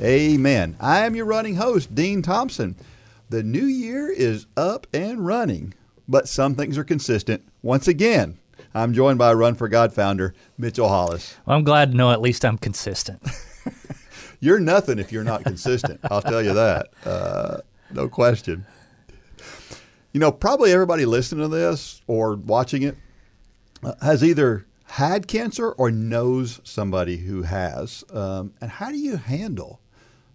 Amen. I am your running host, Dean Thompson. The new year is up and running, but some things are consistent. Once again, I'm joined by Run for God founder, Mitchell Hollis. Well, I'm glad to know at least I'm consistent. You're nothing if you're not consistent. I'll tell you that. Uh, no question. You know, probably everybody listening to this or watching it uh, has either had cancer or knows somebody who has. Um, and how do you handle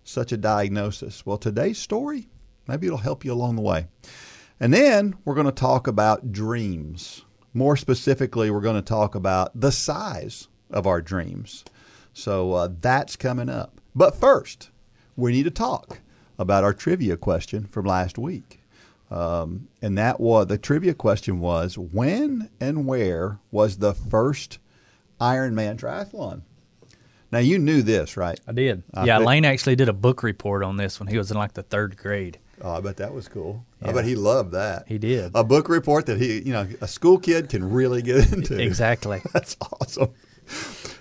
such a diagnosis? Well, today's story, maybe it'll help you along the way. And then we're going to talk about dreams. More specifically, we're going to talk about the size of our dreams. So uh, that's coming up. But first, we need to talk about our trivia question from last week. Um, and that was the trivia question was when and where was the first Ironman triathlon? Now you knew this, right? I did. I yeah, Lane actually did a book report on this when he was in like the third grade. Oh, I bet that was cool. I bet he loved that. He did. A book report that he, you know, a school kid can really get into. Exactly. That's awesome.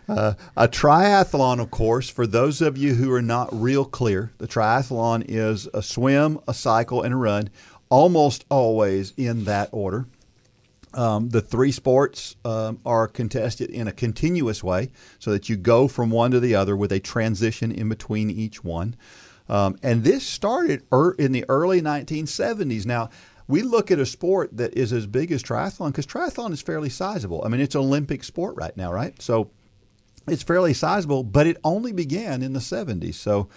Uh, a triathlon, of course, for those of you who are not real clear, the triathlon is a swim, a cycle, and a run, almost always in that order. Um, the three sports um, are contested in a continuous way so that you go from one to the other with a transition in between each one. Um, and this started er, in the early 1970s. Now, we look at a sport that is as big as triathlon because triathlon is fairly sizable. I mean, it's an Olympic sport right now, right? So it's fairly sizable, but it only began in the 70s. So,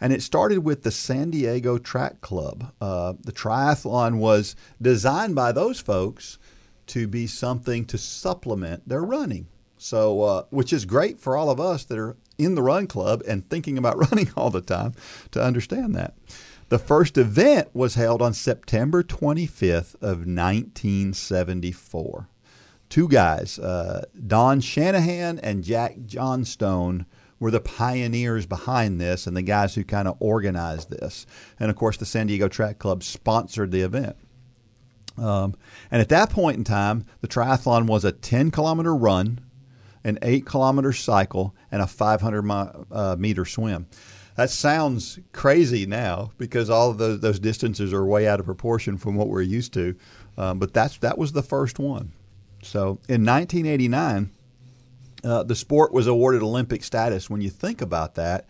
and it started with the San Diego Track Club. Uh, the triathlon was designed by those folks to be something to supplement their running. So, uh, which is great for all of us that are in the run club and thinking about running all the time to understand that. The first event was held on September 25th of 1974 two guys, uh, Don Shanahan and Jack Johnstone, were the pioneers behind this and the guys who kind of organized this. And of course, the San Diego Track Club sponsored the event. Um, and at that point in time, the triathlon was a 10 kilometer run, an 8 kilometer cycle, and a 500 mi- uh, meter swim. That sounds crazy now because all of those, those distances are way out of proportion from what we're used to. Um, but that's that was the first one. So in 1989, uh, the sport was awarded Olympic status. When you think about that,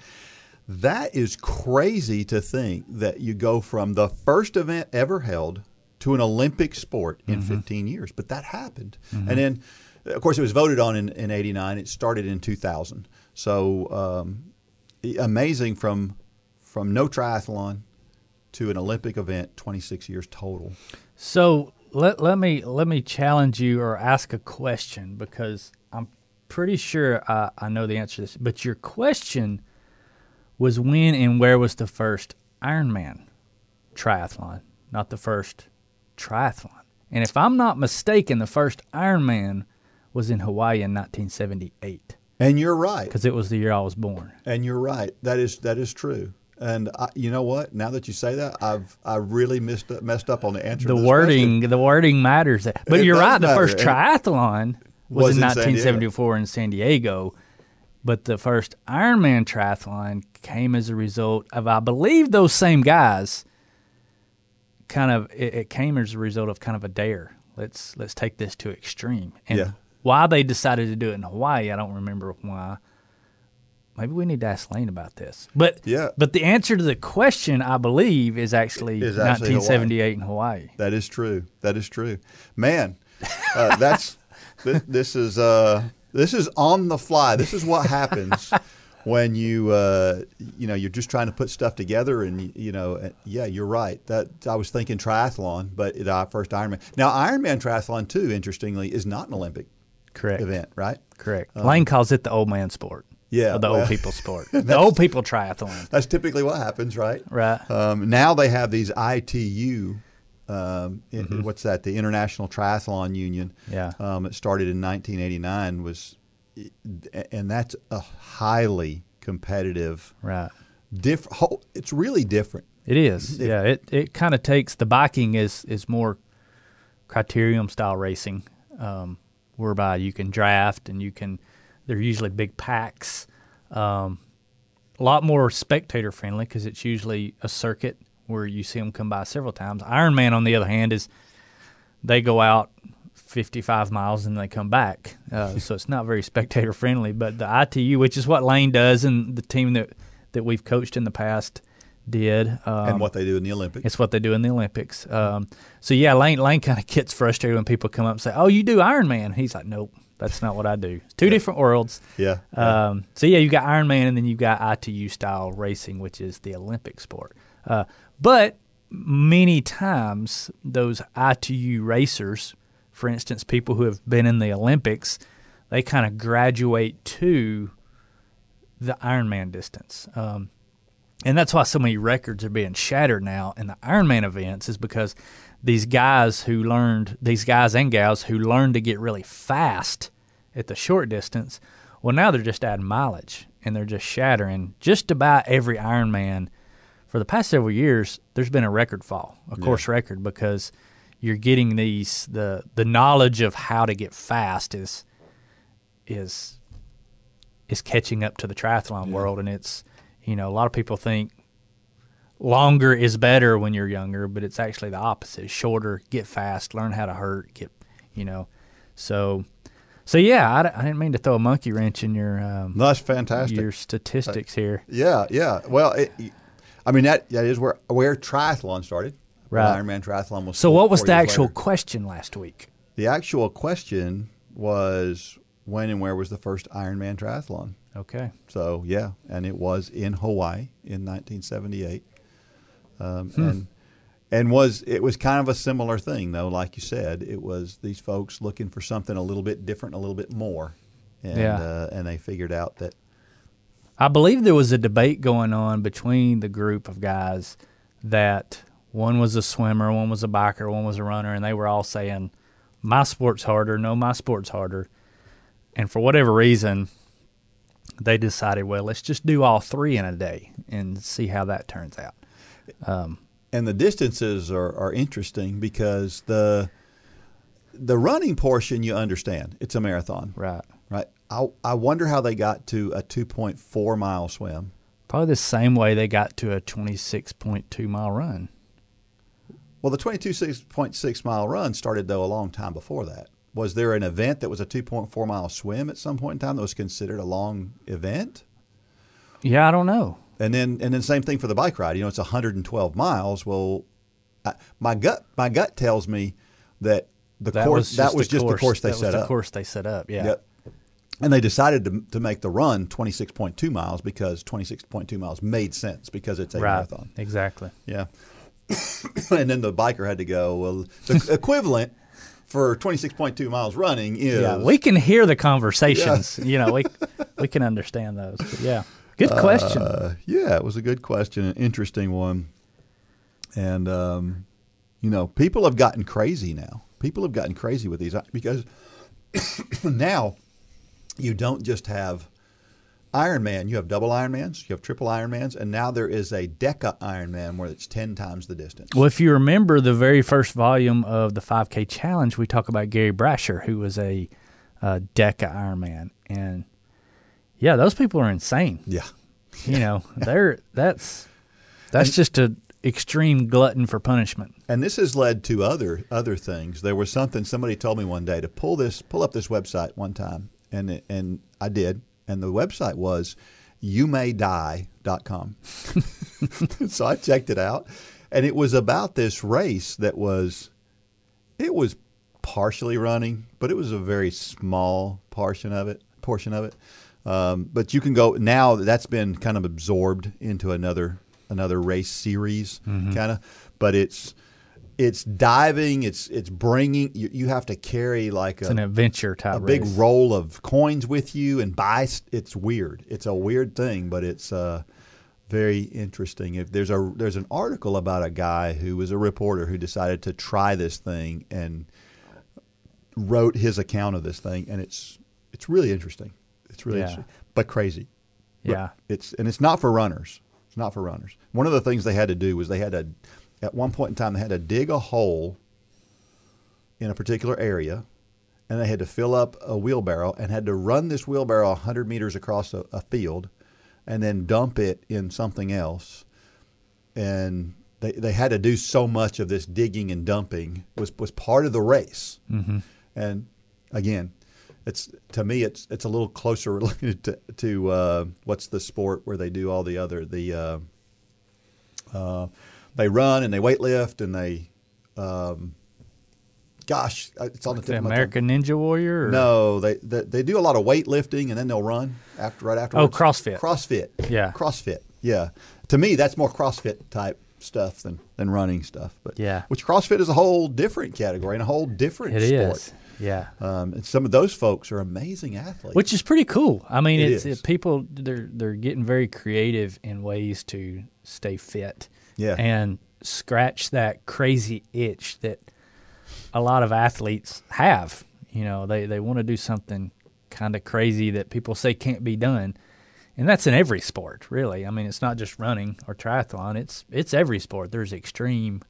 that is crazy to think that you go from the first event ever held to an Olympic sport in 15 years. But that happened. And then, of course, it was voted on in, in 89. It started in 2000. So um, amazing from from no triathlon to an Olympic event, 26 years total. So let let me let me challenge you or ask a question because I'm pretty sure I, I know the answer to this. But your question was when and where was the first Ironman triathlon, not the first triathlon. And if I'm not mistaken, the first Ironman was in Hawaii in 1978 And you're right. because it was the year I was born. And you're right. That is that is true. And I, you know what? Now that you say that, I've I really messed up, messed up on the answer. the wording question. the wording matters but It you're right the first triathlon was, Was in in San 1974 in san diego but the first ironman triathlon came as a result of i believe those same guys kind of it, it came as a result of kind of a dare let's let's take this to extreme and Yeah. why they decided to do it in hawaii i don't remember why maybe we need to ask lane about this but Yeah. but the answer to the question i believe is actually, Is actually 1978 in hawaii That is true. That is true. Man, uh, that's th- this is uh, this is on the fly. This is what happens when you uh, you know you're just trying to put stuff together, and you, know, uh, yeah, you're right. That I was thinking triathlon, but our first Ironman. Now, Ironman triathlon too, interestingly, is not an Olympic correct event, right? Correct. Lane calls it the old man sport. Yeah, the well, old people sport, the old people triathlon. That's typically what happens, right? Right. Um, now they have these ITU. Um, in- What's that? The International Triathlon Union. Mm-hmm. Yeah. Um, it started in 1989. Was, and that's a highly competitive. Right. Different. It's really different. It is. yeah. It it kind of takes the biking is is more criterium style racing, um, whereby you can draft and you can. They're usually big packs. Um, a lot more spectator friendly because it's usually a circuit where you see them come by several times. Ironman, on the other hand, is they go out 55 miles and they come back. Uh, so it's not very spectator friendly. But the ITU, which is what Lane does and the team that, that we've coached in the past did. Um, and what they do in the Olympics. it's what they do in the Olympics. Um, so yeah, Lane Lane kind of gets frustrated when people come up and say, "Oh, you do Ironman?" He's like, "Nope, that's not what I do. It's two different worlds." Yeah. yeah. Um, so yeah, you got Ironman, and then you got ITU style racing, which is the Olympic sport. Uh, but many times those ITU racers, for instance, people who have been in the Olympics, they kind of graduate to the Ironman distance. Um, and that's why so many records are being shattered now in the Ironman events is because these guys who learned these guys and gals who learned to get really fast at the short distance, well now they're just adding mileage and they're just shattering just about every Ironman for the past several years there's been a record fall, a course record because you're getting these the the knowledge of how to get fast is is is catching up to the triathlon world and it's you know a lot of people think longer is better when you're younger but it's actually the opposite shorter get fast learn how to hurt get you know so so yeah i, I didn't mean to throw a monkey wrench in your um, no, that's fantastic. your statistics here Yeah, yeah. Well, it, I mean that that is where where triathlon started. Right. Ironman triathlon was. so what was the actual later. question last week The actual question was when and where was the first Ironman triathlon? okay So yeah, and it was in Hawaii in 1978, um, Hmm. and and was it was kind of a similar thing though. Like you said, it was these folks looking for something a little bit different, a little bit more, and Yeah. uh, and they figured out that I believe there was a debate going on between the group of guys that one was a swimmer, one was a biker, one was a runner, and they were all saying, My sport's harder, no, my sport's harder. And for whatever reason, they decided, well, let's just do all three in a day and see how that turns out. Um, and the distances are, are interesting because the the running portion you understand it's a marathon Right. right I, I wonder how they got to a 2.4 mile swim Probably the same way they got to a 26.2 mile run. Well the 22.6 mile run started though a long time before that was there an event that was a 2.4 mile swim at some point in time that was considered a long event Yeah, I don't know. and then and then same thing for the bike ride you know it's 112 miles well I, my gut my gut tells me that the That course was that was the, just course. the course they that set was the up course they set up. Yeah. Yep. And they decided to, to make the run 26.2 miles because 26.2 miles made sense because it's a Right. marathon. Exactly. Yeah. and then the biker had to go, well, the equivalent for 26.2 miles running is. Yeah, we can hear the conversations. You know, we we can understand those. But yeah, good question. Uh, yeah, it was a good question, an interesting one. And, um, you know, people have gotten crazy now. People have gotten crazy with these because now you don't just have Ironman, you have double Ironmans, you have triple Ironmans, and now there is a Deca Ironman where it's 10 times the distance. well, if you remember the very first volume of the 5K challenge, we talk about Gary Brasher, who was a uh, Deca Ironman, and yeah, those people are insane. Yeah. You know, they're that's that's just a extreme glutton for punishment. And this has led to other other things. There was something somebody told me one day to pull this pull up this website one time, and and I did. And the website was youmaydie.com. so I checked it out, and it was about this race that was it was partially running, but it was a very small portion of it. Portion of it. Um, but you can go now. That's been kind of absorbed into another another race series, kind of. But it's it's diving. It's it's bringing. You, you have to carry like It's a, an adventure type a big roll of coins with you and buy. It's weird. It's a weird thing, but it's uh, very interesting. If there's a there's an article about a guy who was a reporter who decided to try this thing and wrote his account of this thing, and it's it's really interesting. It's really Yeah. interesting, but crazy. But Yeah. it's and it's not for runners. It's not for runners. One of the things they had to do was they had to, at one point in time, they had to dig a hole in a particular area, and they had to fill up a wheelbarrow and had to run this wheelbarrow 100 meters across a, a field, and then dump it in something else, and they they had to do so much of this digging and dumping was was part of the race, mm-hmm. and again. It's to me, it's it's a little closer related to, to uh, what's the sport where they do all the other the uh, uh, they run and they weightlift and they um, gosh it's on the the tip of my. American Ninja Warrior. Or? No, they, they they do a lot of weightlifting and then they'll run after right afterwards. Oh, CrossFit. CrossFit. Yeah. CrossFit. Yeah. To me, that's more CrossFit type stuff than than running stuff. But Yeah. which CrossFit is a whole different category and a whole different It sport. is. Yeah. Um, and some of those folks are amazing athletes. Which is pretty cool. I mean, It it's it, people they're they're getting very creative in ways to stay fit. Yeah. And scratch that crazy itch that a lot of athletes have. You know, they they want to do something kind of crazy that people say can't be done. And that's in every sport, really. I mean, it's not just running or triathlon. It's it's every sport. There's extreme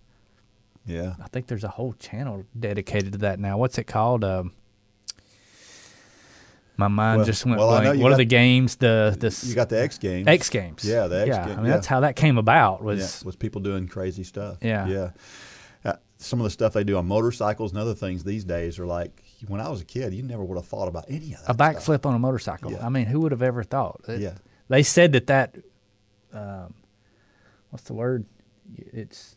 yeah. I think there's a whole channel dedicated to that now. What's it called? Um, my mind Well- just went well, I know blank. you What are the games? The the You got the X Games. X Games. Yeah, the X yeah. Games, I mean, yeah. that's how that came about. Yeah, Was was people doing crazy stuff. Yeah. Yeah. Uh, some of the stuff they do on motorcycles and other things these days are like when I was a kid, you never would have thought about any of that. a backflip on a motorcycle. Yeah. I mean, who would have ever thought? It- Yeah. They said that that, um, what's the word? It's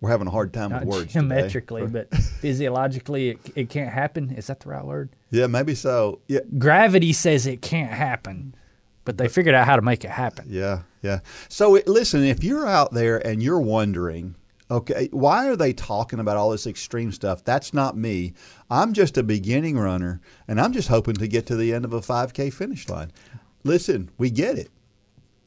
We're having a hard time not with words. geometrically, today. but physiologically, it, it can't happen. Is that the right word? yeah, maybe so. Yeah, Gravity says it can't happen, but they figured out how to make it happen. yeah, yeah. So it, listen, if you're out there and you're wondering, okay, why are they talking about all this extreme stuff? That's not me. I'm just a beginning runner, and I'm just hoping to get to the end of a 5K finish line. Listen, we get it,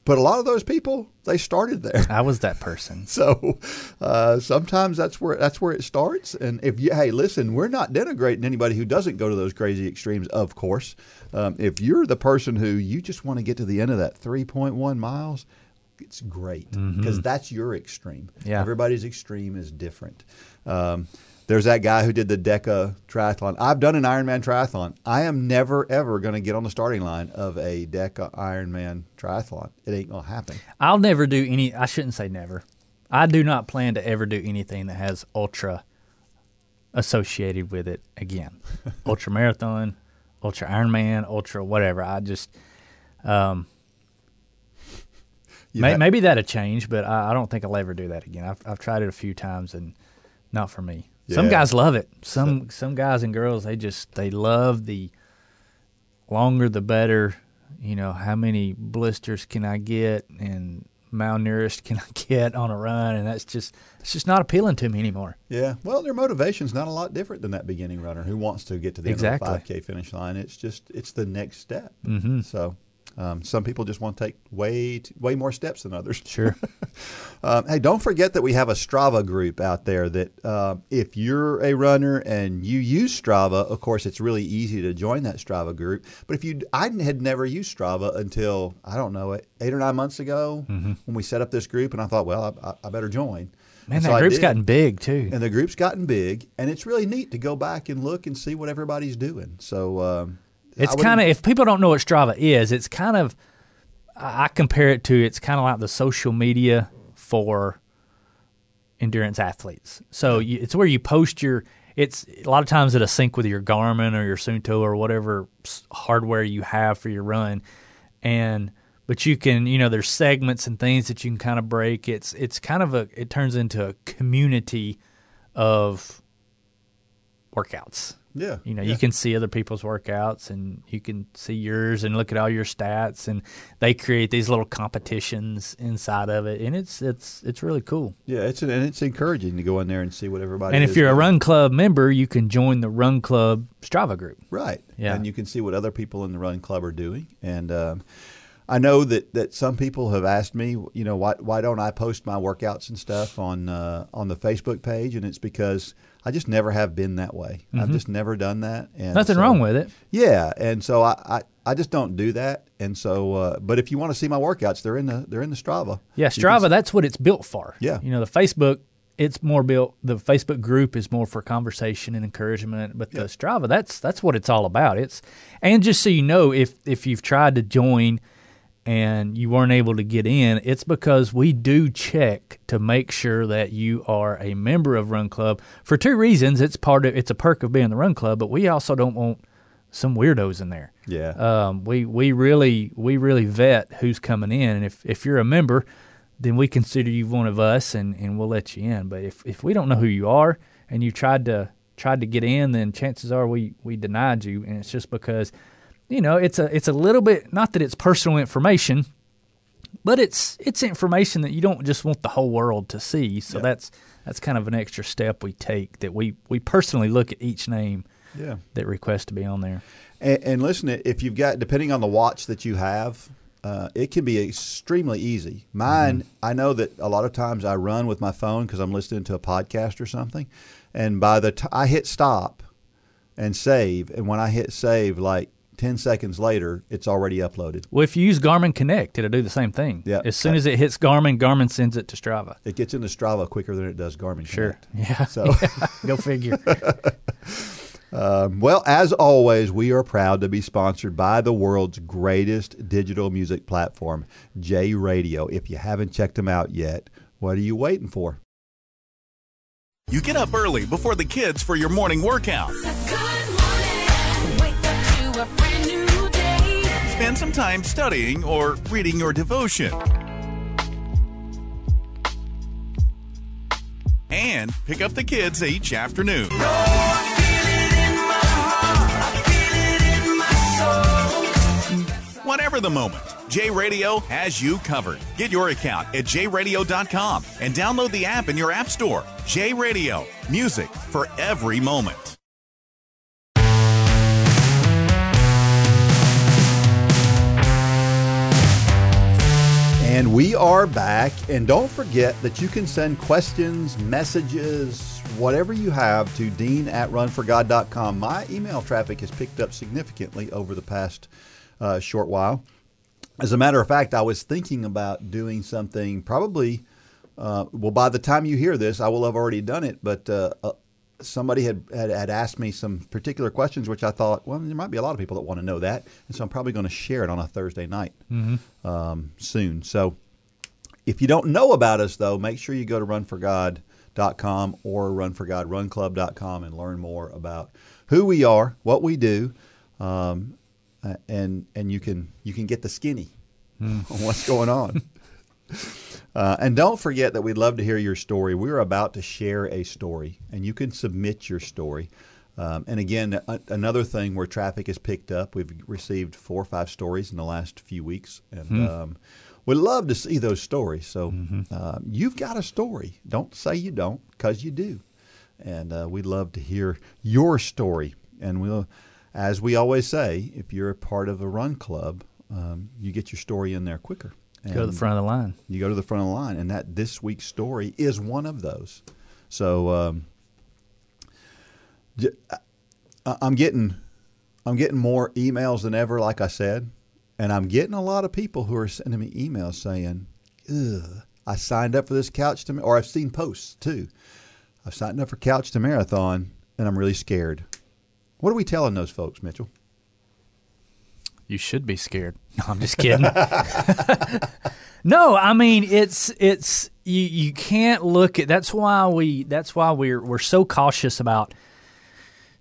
but a lot of those people they started there. I was that person. So uh, sometimes that's where that's where it starts. And if you hey, listen, we're not denigrating anybody who doesn't go to those crazy extremes. Of course, um, if you're the person who you just want to get to the end of that 3.1 miles, it's great because that's your extreme. Yeah. everybody's extreme is different. Um, there's that guy who did the DECA triathlon. I've done an Ironman triathlon. I am never ever going to get on the starting line of a DECA Ironman triathlon. It ain't going to happen. I'll never do any. I shouldn't say never. I do not plan to ever do anything that has ultra associated with it again. ultra marathon, ultra Ironman, ultra whatever. I just um, may, maybe that'll change, but I, I don't think I'll ever do that again. I've I've tried it a few times and not for me. Some guys love it. Some some guys and girls they just they love the longer the better. You know, how many blisters can I get and malnourished can I get on a run? And that's just it's just not appealing to me anymore. Yeah, well, their motivation's not a lot different than that beginning runner who wants to get to the Exactly. end of the 5K finish line. It's just it's the next step. Mm-hmm. So um, some people just want to take way t- way more steps than others. Sure. Um, hey, don't forget that we have a Strava group out there. That uh, if you're a runner and you use Strava, of course, it's really easy to join that Strava group. But if you, I had never used Strava until I don't know eight or nine months ago when we set up this group, and I thought, well, I, I- better join. Man, And that group's gotten big too. And the group's gotten big, and it's really neat to go back and look and see what everybody's doing. So um, It's kind of if people don't know what Strava is, it's kind of I compare it to it's kind of like the social media for endurance athletes. So you, it's where you post your. It's a lot of times it'll sync with your Garmin or your Suunto or whatever hardware you have for your run, and but you can you know there's segments and things that you can kind of break. It's it's kind of a it turns into a community of workouts. Yeah, You know, yeah. you can see other people's workouts and you can see yours and look at all your stats and they create these little competitions inside of it and it's it's it's really cool. Yeah, it's and it's encouraging to go in there and see what everybody. And if you're a. Run Club member, you can join the Run Club Strava group. right, Yeah. and you can see what other people in the Run Club are doing. And um, I know that, that some people have asked me, you know, why why don't I post my workouts and stuff on uh, on the Facebook page? And it's because I just never have been that way. I've just never done that. And Mm-hmm. Nothing so- wrong with it. Yeah, and so I, I, I just don't do that. And so, uh, but if you want to see my workouts, they're in the they're in the Strava. Yeah, can Strava, that's what it's built for. Yeah. You know, the Facebook, it's more built, the Facebook group is more for conversation and encouragement, but the Strava, that's that's what it's all about. It's And just so you know, if if you've tried to join and you weren't able to get in, it's because we do check to make sure that you are a member of Run Club for two reasons. It's part of it's a perk of being the Run Club, but we also don't want some weirdos in there. Yeah. Um, we we really we really vet who's coming in, and if if you're a member, then we consider you one of us, and, and we'll let you in. But if if we don't know who you are and you tried to tried to get in, then chances are we we denied you, and it's just because you know it's a it's a little bit not that it's personal information, but it's it's information that you don't just want the whole world to see. So Yeah. that's that's kind of an extra step we take that we we personally look at each name yeah. that requests to be on there. And, and listen, if you've got, depending on the watch that you have, uh, it can be extremely easy. Mine, Mm-hmm. I know that a lot of times I run with my phone because I'm listening to a podcast or something, and by the time I hit stop and save, and when I hit save, like ten seconds later, it's already uploaded. Well, if you use Garmin Connect, it'll do the same thing. Yeah. As soon as it hits Garmin, Garmin sends it to Strava. It gets into Strava quicker than it does Garmin. Sure. Connect. Yeah. So. Go figure. Um, well, as always, we are proud to be sponsored by the world's greatest digital music platform, J Radio. If you haven't checked them out yet, what are you waiting for? You get up early before the kids for your morning workout. Spend some time studying or reading your devotion. And pick up the kids each afternoon. Whatever the moment, J Radio has you covered. Get your account at jradio.com and download the app in your app store. J Radio, music for every moment. And we are back. And don't forget that you can send questions, messages, whatever you have to dean at runforgod.com. My email traffic has picked up significantly over the past uh, short while. As a matter of fact, I was thinking about doing something probably, uh, well, by the time you hear this, I will have already done it, but uh, uh, somebody had, had, had asked me some particular questions, which I thought, well, there might be a lot of people that want to know that. And so I'm probably going to share it on a Thursday night um, soon. So if you don't know about us, though, make sure you go to runforgod.com or runforgodrunclub.com and learn more about who we are, what we do, um, and and you can you can get the skinny on what's going on. Uh, and don't forget that we'd love to hear your story. We're about to share a story, and you can submit your story. Um, and again, a, another thing where traffic has picked up, we've received four or five stories in the last few weeks, and um, we'd love to see those stories. So um, you've got a story. Don't say you don't, because you do. And uh, we'd love to hear your story. And we'll, as we always say, if you're a part of a run club, um, you get your story in there quicker. Go to the front of the line. you go to the front of the line, and that this week's story is one of those. So um, I'm getting I'm getting more emails than ever, like I said, and I'm getting a lot of people who are sending me emails saying, "Ugh, I signed up for this couch to," or I've seen posts too. I've signed up for couch to marathon, and I'm really scared. What are we telling those folks, Mitchell? You should be scared. No, I'm just kidding. no, I mean it's it's you you can't look at that's why we that's why we're we're so cautious about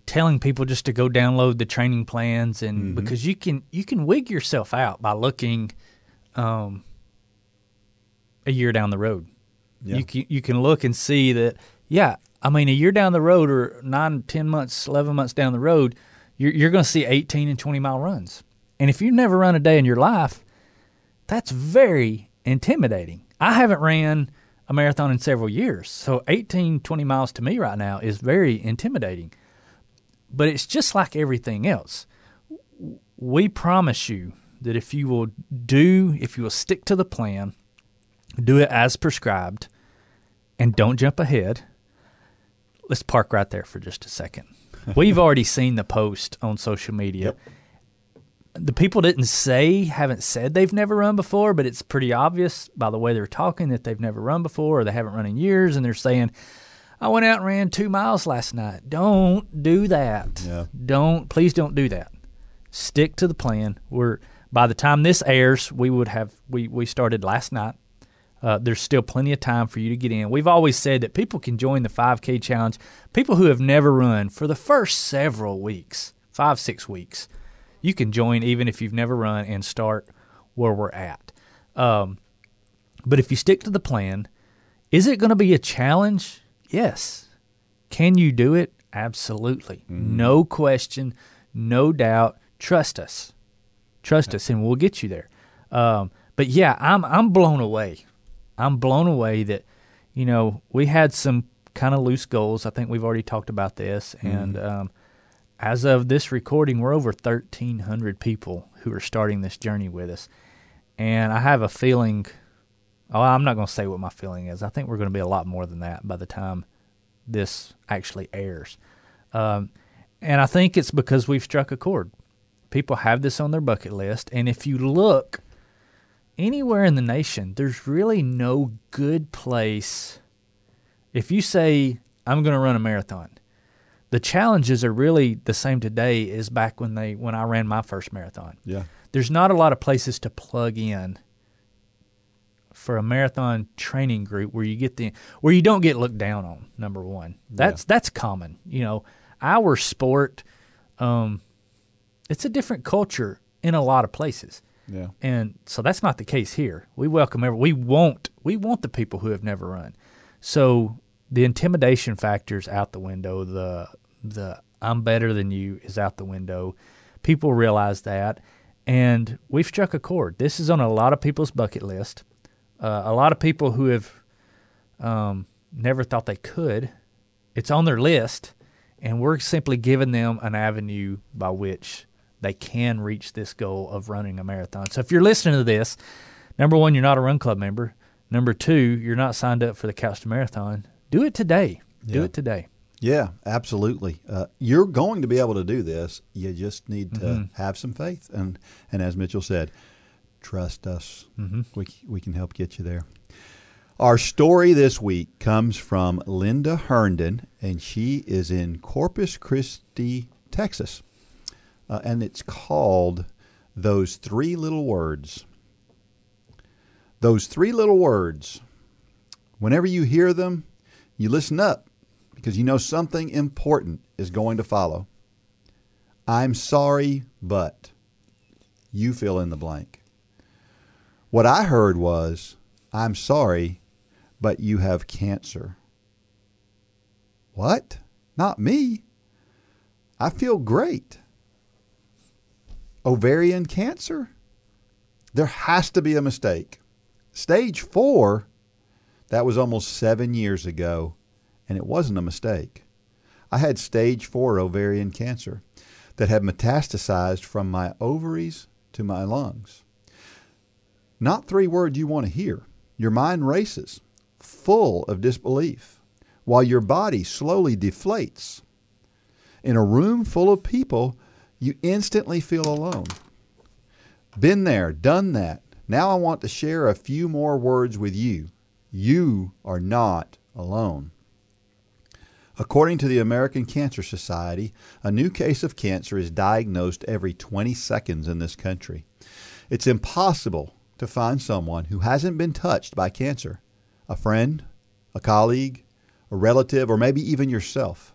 telling people just to go download the training plans and because you can you can wig yourself out by looking um a year down the road. Yeah. You can you can look and see that yeah, I mean, a year down the road, or nine, ten months, eleven months down the road, you're you're going to see eighteen and twenty mile runs. And if you've never run a day in your life, that's very intimidating. I haven't ran a marathon in several years, so 18, 20 miles to me right now is very intimidating. But it's just like everything else. We promise you that if you will do, if you will stick to the plan, do it as prescribed, and don't jump ahead. Let's park right there for just a second. We've already seen the post on social media. The people didn't say, haven't said they've never run before, but it's pretty obvious by the way they're talking that they've never run before or they haven't run in years. And they're saying, I went out and ran two miles last night. Don't do that. Yeah. Don't, please don't do that. Stick to the plan. We're, by the time this airs, we would have, we, we started last night. Uh, there's still plenty of time for you to get in. We've always said that people can join the 5K challenge. People who have never run for the first several weeks, five, six weeks, you can join even if you've never run and start where we're at. Um, but if you stick to the plan, is it going to be a challenge? Yes. Can you do it? Absolutely. No question, no doubt. Trust us. Trust us, and we'll get you there. Um, but yeah, I'm I'm blown away. I'm blown away that you know we had some kind of loose goals. I think we've already talked about this, and um, as of this recording, we're over 1,300 people who are starting this journey with us. And I have a feeling. Oh, I'm not going to say what my feeling is. I think we're going to be a lot more than that by the time this actually airs. Um, and I think it's because we've struck a chord. People have this on their bucket list, and if you look anywhere in the nation, there's really no good place. If you say, I'm going to run a marathon, the challenges are really the same today as back when they when I ran my first marathon. Yeah. There's not a lot of places to plug in for a marathon training group where you get the where you don't get looked down on. Number one, that's that's common. You know, our sport, um, it's a different culture in a lot of places. Yeah. And so that's not the case here. We welcome every we want we want the people who have never run. So the intimidation factor's out the window. The the I'm better than you is out the window. People realize that, and we've struck a chord. This is on a lot of people's bucket list. Uh, a lot of people who have um, never thought they could. It's on their list, and we're simply giving them an avenue by which they can reach this goal of running a marathon. So if you're listening to this, number one, you're not a run club member. Number two, you're not signed up for the Couch to Marathon. Do it today. Do Yeah. it today. Yeah, absolutely. Uh, you're going to be able to do this. You just need to have some faith, and and as Mitchell said, trust us. Mm-hmm. We we can help get you there. Our story this week comes from Linda Herndon, and she is in Corpus Christi, Texas, uh, and it's called "Those Three Little Words." Those three little words. Whenever you hear them, you listen up because you know something important is going to follow. I'm sorry, but you fill in the blank. What I heard was, I'm sorry, but you have cancer. What? Not me. I feel great. Ovarian cancer? There has to be a mistake. Stage four, that was almost seven years ago and it wasn't a mistake. I had stage four ovarian cancer that had metastasized from my ovaries to my lungs. Not three words you want to hear. Your mind races, full of disbelief, while your body slowly deflates. In a room full of people, you instantly feel alone. Been there, done that. Now I want to share a few more words with you. You are not alone. According to the American Cancer Society, a new case of cancer is diagnosed every 20 seconds in this country. It's impossible to find someone who hasn't been touched by cancer a friend, a colleague, a relative, or maybe even yourself.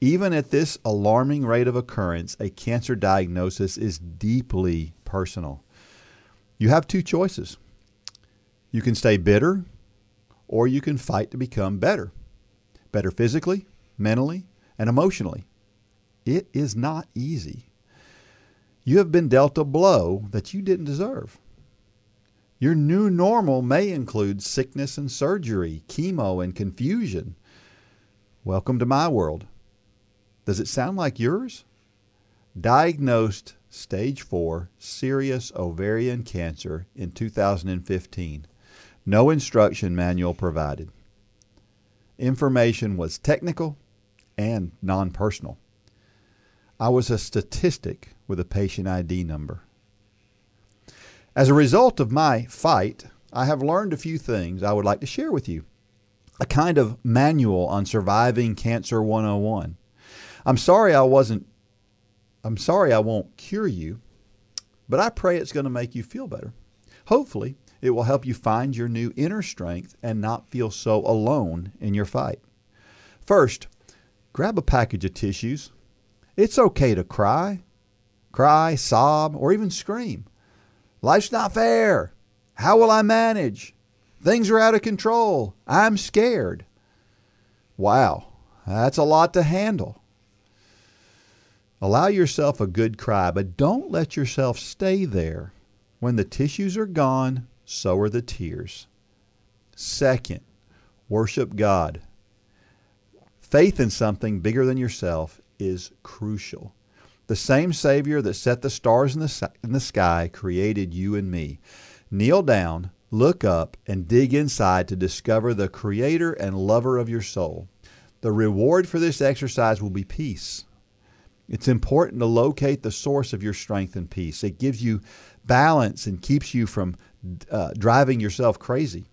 Even at this alarming rate of occurrence, a cancer diagnosis is deeply personal. You have two choices. You can stay bitter, or you can fight to become better. Better physically, mentally, and emotionally. It is not easy. You have been dealt a blow that you didn't deserve. Your new normal may include sickness and surgery, chemo and confusion. Welcome to my world. Does it sound like yours? Diagnosed stage 4 serous ovarian cancer in 2015. No instruction manual provided. Information was technical and non personal. I was a statistic with a patient ID number. As a result of my fight, I have learned a few things I would like to share with you. A kind of manual on surviving cancer 101. I'm sorry I wasn't I'm sorry I won't cure you, but I pray it's going to make you feel better. Hopefully, it will help you find your new inner strength and not feel so alone in your fight. First, grab a package of tissues. It's okay to cry, cry, sob, or even scream. Life's not fair. How will I manage? Things are out of control. I'm scared. Wow, that's a lot to handle. Allow yourself a good cry, but don't let yourself stay there. When the tissues are gone, so are the tears. Second, worship God. Faith in something bigger than yourself is crucial. The same Savior that set the stars in the, in the sky created you and me. Kneel down, look up, and dig inside to discover the Creator and lover of your soul. The reward for this exercise will be peace. It's important to locate the source of your strength and peace. It gives you balance and keeps you from uh, driving yourself crazy.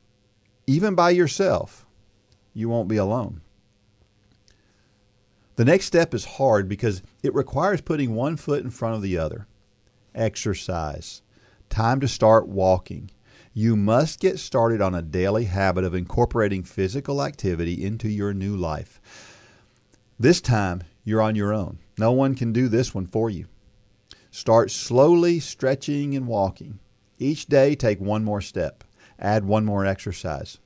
Even by yourself, you won't be alone. The next step is hard because it requires putting one foot in front of the other. Exercise. Time to start walking. You must get started on a daily habit of incorporating physical activity into your new life. This time, you're on your own. No one can do this one for you. Start slowly stretching and walking. Each day, take one more step. Add one more exercise.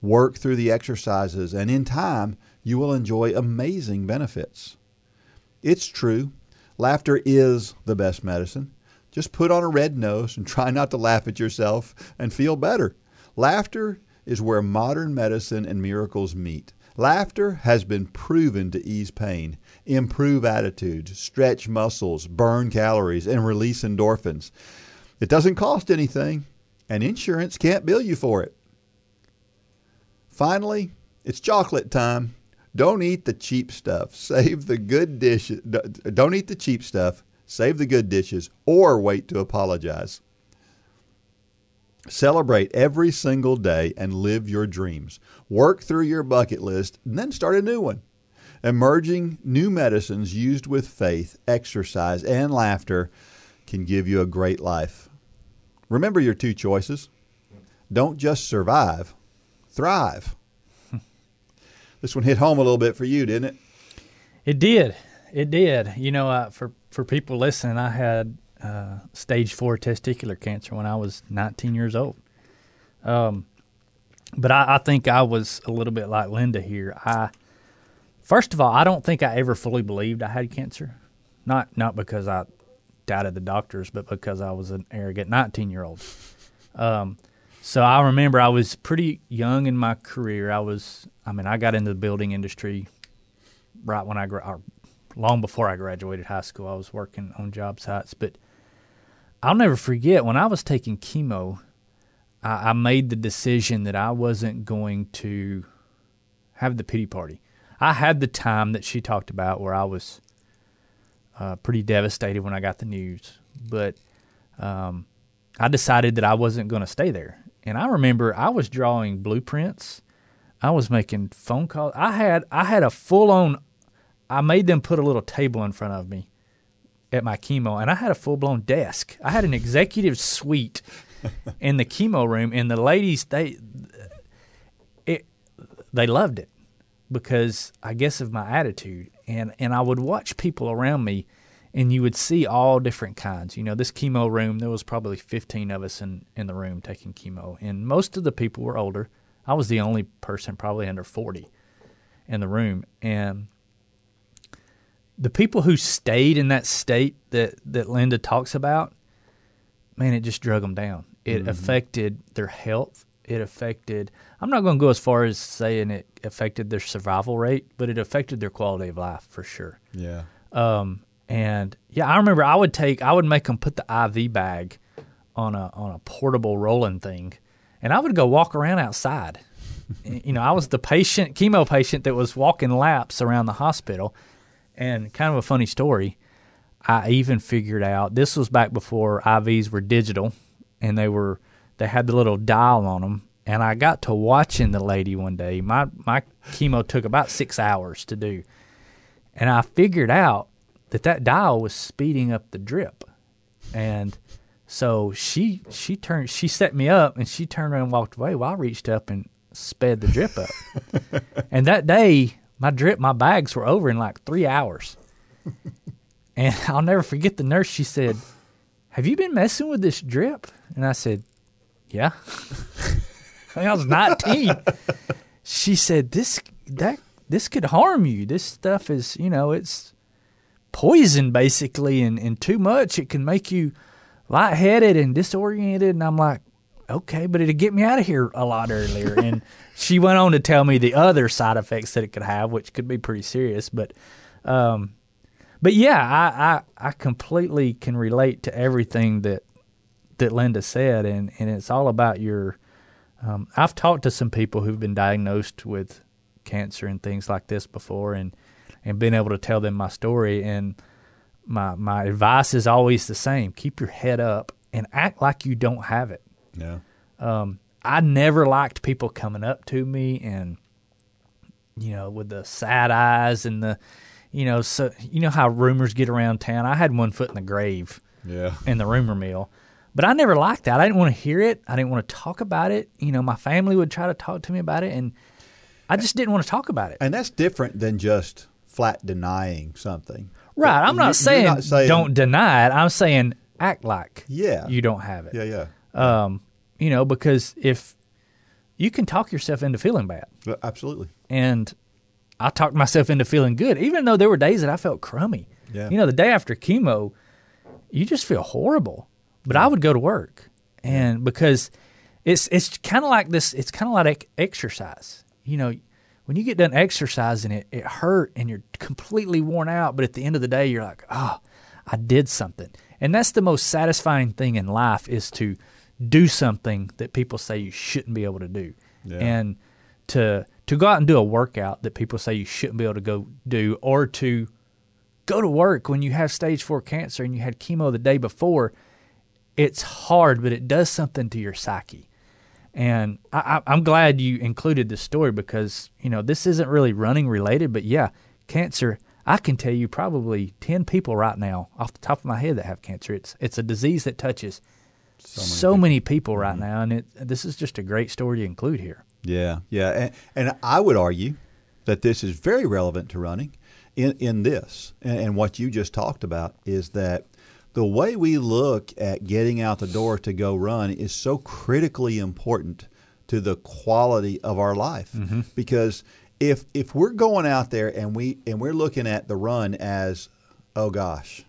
Work through the exercises, and in time, you will enjoy amazing benefits. It's true, laughter is the best medicine. Just put on a red nose and try not to laugh at yourself and feel better. Laughter is where modern medicine and miracles meet. Laughter has been proven to ease pain, improve attitudes, stretch muscles, burn calories, and release endorphins. It doesn't cost anything, and insurance can't bill you for it. Finally, it's chocolate time. Don't eat the cheap stuff. Save the good dishes. Don't eat the cheap stuff. Save the good dishes or wait to apologize. Celebrate every single day and live your dreams. Work through your bucket list and then start a new one. Emerging new medicines used with faith, exercise, and laughter can give you a great life. Remember your two choices. Don't just survive, thrive. this one hit home a little bit for you, didn't it? It did. It did. You know, uh, for for people listening, I had uh, stage four testicular cancer when I was 19 years old. Um, but I, I think I was a little bit like Linda here. I first of all, I don't think I ever fully believed I had cancer. Not not because I doubted the doctors, but because I was an arrogant 19 year old. Um, so I remember I was pretty young in my career. I was, I mean, I got into the building industry right when I, gra- long before I graduated high school. I was working on job sites, but I'll never forget when I was taking chemo. I, I made the decision that I wasn't going to have the pity party. I had the time that she talked about where I was uh, pretty devastated when I got the news, but um, I decided that I wasn't going to stay there. And I remember I was drawing blueprints. I was making phone calls. I had I had a full on. I made them put a little table in front of me at my chemo, and I had a full blown desk. I had an executive suite in the chemo room, and the ladies they it they loved it because I guess of my attitude, and and I would watch people around me, and you would see all different kinds. You know, this chemo room there was probably fifteen of us in in the room taking chemo, and most of the people were older. I was the only person probably under forty in the room, and the people who stayed in that state that that Linda talks about, man, it just drug them down. It affected their health. It affected. I'm not going to go as far as saying it affected their survival rate, but it affected their quality of life for sure. Yeah. Um, and yeah, I remember I would take, I would make them put the IV bag on a on a portable rolling thing, and I would go walk around outside. you know, I was the patient, chemo patient that was walking laps around the hospital, and kind of a funny story. I even figured out this was back before IVs were digital, and they were they had the little dial on them. And I got to watching the lady one day. My my chemo took about six hours to do, and I figured out that that dial was speeding up the drip, and so she she turned she set me up and she turned around and walked away. Well, I reached up and sped the drip up, and that day my drip my bags were over in like three hours, and I'll never forget the nurse. She said, "Have you been messing with this drip?" And I said, "Yeah." I, was nineteen. she said, "This that this could harm you. This stuff is you know it's." poison basically and, and too much it can make you lightheaded and disoriented and I'm like okay but it'd get me out of here a lot earlier and she went on to tell me the other side effects that it could have which could be pretty serious but um but yeah I, I I completely can relate to everything that that Linda said and and it's all about your um, I've talked to some people who've been diagnosed with cancer and things like this before and and been able to tell them my story. And my my advice is always the same: keep your head up and act like you don't have it. Yeah. Um, I never liked people coming up to me and you know with the sad eyes and the you know so you know how rumors get around town. I had one foot in the grave Yeah. in the rumor mill. But I never liked that. I didn't want to hear it. I didn't want to talk about it. You know, my family would try to talk to me about it, and I just didn't want to talk about it. And that's different than just flat denying something. Right. I'm not, you're saying, not saying- don't deny it. I'm saying act like Yeah. you don't have it. Yeah, yeah. Um, you know, because if you can talk yourself into feeling bad, Absolutely. and I talked myself into feeling good, even though there were days that I felt crummy. Yeah. You know, the day after chemo, you just feel horrible. But I would go to work, and because it's it's kind of like this, it's kind of like exercise. You know, when you get done exercising, it it hurt and you're completely worn out. But at the end of the day, you're like, oh, I did something, and that's the most satisfying thing in life is to do something that people say you shouldn't be able to do, Yeah. and to to go out and do a workout that people say you shouldn't be able to go do, or to go to work when you have stage four cancer and you had chemo the day before. It's hard, but it does something to your psyche. And I, I'm glad you included this story because you know this isn't really running related, but yeah, cancer. I can tell you probably ten people right now off the top of my head that have cancer. It's it's a disease that touches so many people, right mm-hmm. now, and it, this is just a great story to include here. Yeah, yeah, and, and I would argue that this is very relevant to running. In in this, and, and what you just talked about is that the way we look at getting out the door to go run is so critically important to the quality of our life mm-hmm. because if if we're going out there and we and we're looking at the run as oh gosh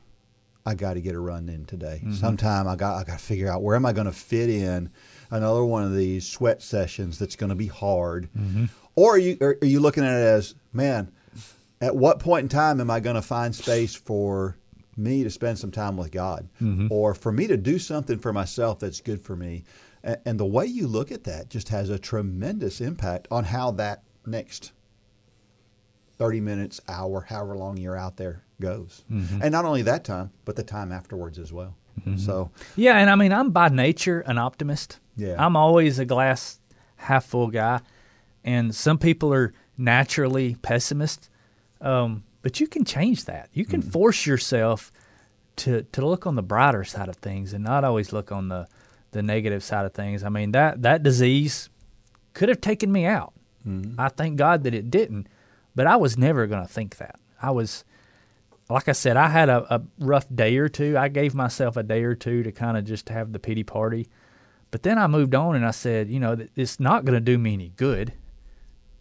I got to get a run in today. Mm-hmm. Sometime I got I got to figure out where am I going to fit in another one of these sweat sessions that's going to be hard. Mm-hmm. Or are you are, are you looking at it as man, at what point in time am I going to find space for me to spend some time with God, mm-hmm. or for me to do something for myself that's good for me? And, the way you look at that just has a tremendous impact on how that next 30 minutes, hour, however long you're out there goes. Mm-hmm. And not only that time, but the time afterwards as well. Mm-hmm. So, Yeah, and I mean, I'm by nature an optimist. Yeah. I'm always a glass half full guy, and some people are naturally pessimist. Um, but you can change that. You can mm-hmm. force yourself to to look on the brighter side of things and not always look on the the negative side of things. I mean that that disease could have taken me out. Mm-hmm. I thank God that it didn't, but I was never going to think that. I was like I said, I had a, a rough day or two. I gave myself a day or two to kind of just have the pity party. But then I moved on and I said, you know, it's not going to do me any good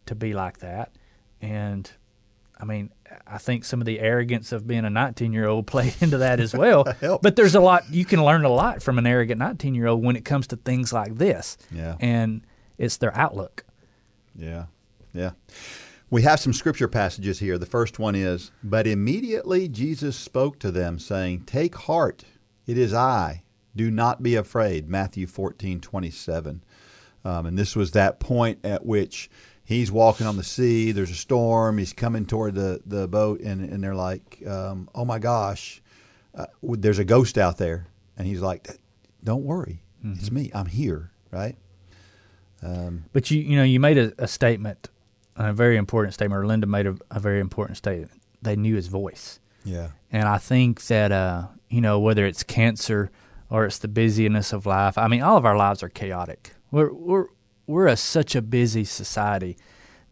to be like that. and I mean, I think some of the arrogance of being a 19 year old played into that as well. But there's a lot you can learn a lot from an arrogant 19 year old when it comes to things like this. Yeah. and it's their outlook. Yeah, yeah. We have some scripture passages here. The first one is, But immediately Jesus spoke to them, saying, Take heart, it is I. Do not be afraid. Matthew fourteen twenty seven. Um, and this was that point at which he's walking on the sea. There's a storm. He's coming toward the, the boat, and, and they're like, um, Oh my gosh, uh, there's a ghost out there. And he's like, Don't worry. It's me. I'm here, right? But you, you know, you made a, a statement, a very important statement, or Linda made a, a very important statement. They knew his voice. Yeah. And I think that, uh, you know, whether it's cancer or it's the busyness of life, I mean, all of our lives are chaotic. We're, we're, we're a, such a busy society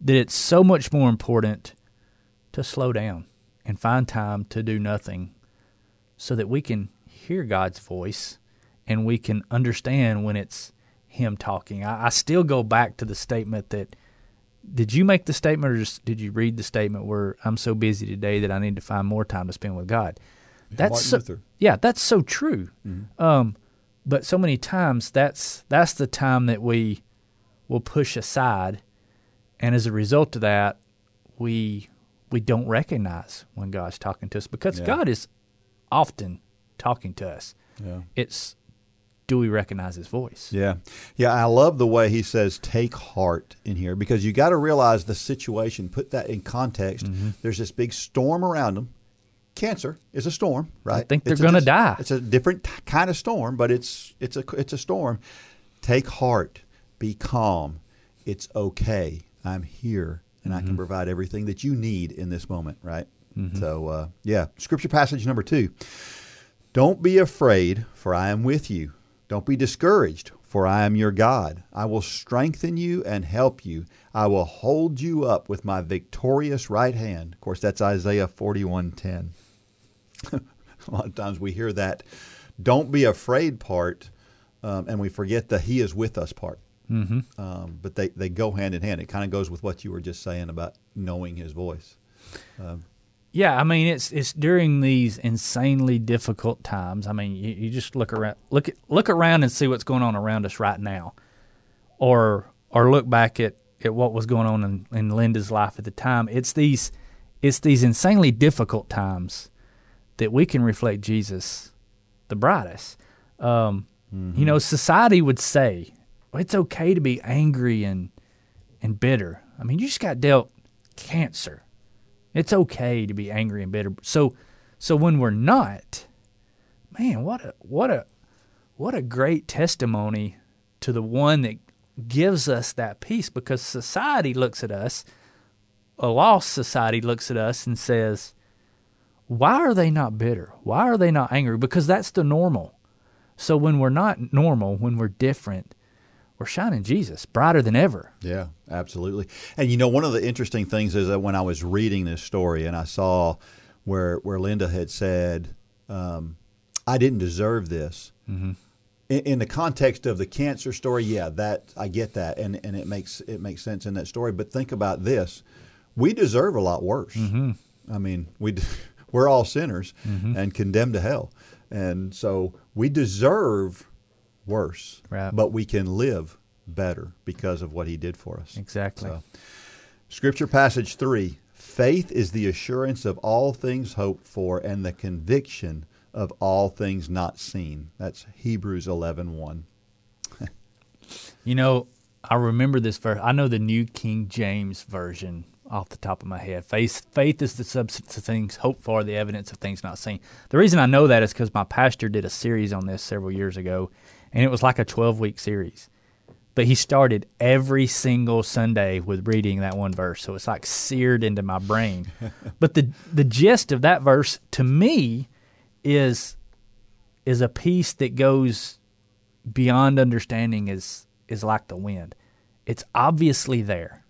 that it's so much more important to slow down and find time to do nothing so that we can hear God's voice and we can understand when it's Him talking. I, I still go back to the statement that did you make the statement or just did you read the statement where I'm so busy today that I need to find more time to spend with God? That's so, yeah, that's so true. Um, but so many times that's that's the time that we will push aside, and as a result of that, we we don't recognize when God's talking to us because Yeah. God is often talking to us. Yeah. It's do we recognize His voice? Yeah. Yeah, I love the way he says take heart in here because you got to realize the situation, put that in context. Mm-hmm. There's this big storm around them. Cancer is a storm, right? I think they're gonna die. It's a different t- kind of storm, but it's it's a it's a storm. Take heart, be calm. It's okay. I'm here and I can Mm-hmm. provide everything that you need in this moment, right? So, uh, yeah, scripture passage number 2. Don't be afraid, for I am with you. Don't be discouraged, for I am your God. I will strengthen you and help you. I will hold you up with my victorious right hand. Of course, that's Isaiah 41:10. A lot of times we hear that don't be afraid part, um, and we forget the He is with us part. Mm-hmm. Um, but they, they go hand in hand. It kind of goes with what you were just saying about knowing His voice. Yeah, I mean it's it's during these insanely difficult times. I mean, you, you just look around, look at, look around and see what's going on around us right now, or or look back at, at what was going on in, in Linda's life at the time. It's these it's these insanely difficult times that we can reflect Jesus the brightest. Um, You know, society would say "Well, it's okay to be angry and and bitter. I mean, you just got dealt cancer. It's okay to be angry and bitter. So, so when we're not, man, what a what a what a great testimony to the one that gives us that peace. Because society looks at us, a lost society looks at us and says, "Why are they not bitter? Why are they not angry?" Because that's the normal. So when we're not normal, when we're different, we're shining Jesus brighter than ever. Yeah, absolutely. And you know, one of the interesting things is that when I was reading this story and I saw where where Linda had said, um, "I didn't deserve this." Mm-hmm. In, in the context of the cancer story, yeah, that I get that, and and it makes it makes sense in that story. But think about this: we deserve a lot worse. Mm-hmm. I mean, we we're all sinners and condemned to hell, and so we deserve worse, Right. but we can live better because of what he did for us. Exactly. So, scripture passage 3 Faith is the assurance of all things hoped for and the conviction of all things not seen. That's Hebrews 11:1. You know, I remember this verse. I know the New King James Version off the top of my head. Faith, faith is the substance of things hoped for, the evidence of things not seen. The reason I know that is because my pastor did a series on this several years ago, and it was like a 12 week series. But he started every single Sunday with reading that one verse, so it's like seared into my brain. but the the gist of that verse to me is is a peace that goes beyond understanding is is like the wind. It's obviously there.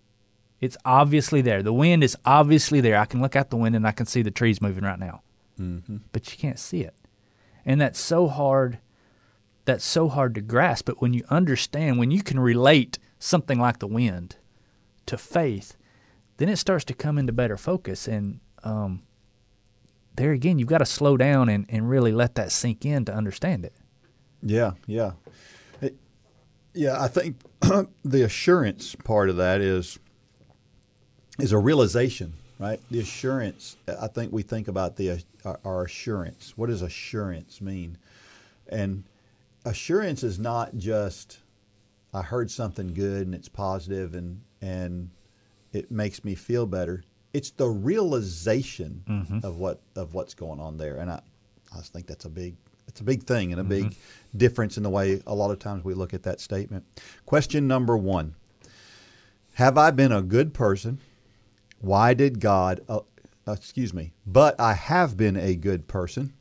It's obviously there. The wind is obviously there. I can look out the window and I can see the trees moving right now. Mm-hmm. But you can't see it. And that's so hard that's so hard to grasp, but when you understand, when you can relate something like the wind to faith, then it starts to come into better focus. And um, there again, you've got to slow down and, and really let that sink in to understand it. Yeah, yeah, It- yeah. I think the assurance part of that is is a realization, right? The assurance. I think we think about the our, our assurance. What does assurance mean? And assurance is not just I heard something good and it's positive and and it makes me feel better. It's the realization of what of what's going on there, and I I think that's a big it's a big thing and a big difference in the way a lot of times we look at that statement. Question number one: Have I been a good person? Why did God? Uh, excuse me, but I have been a good person.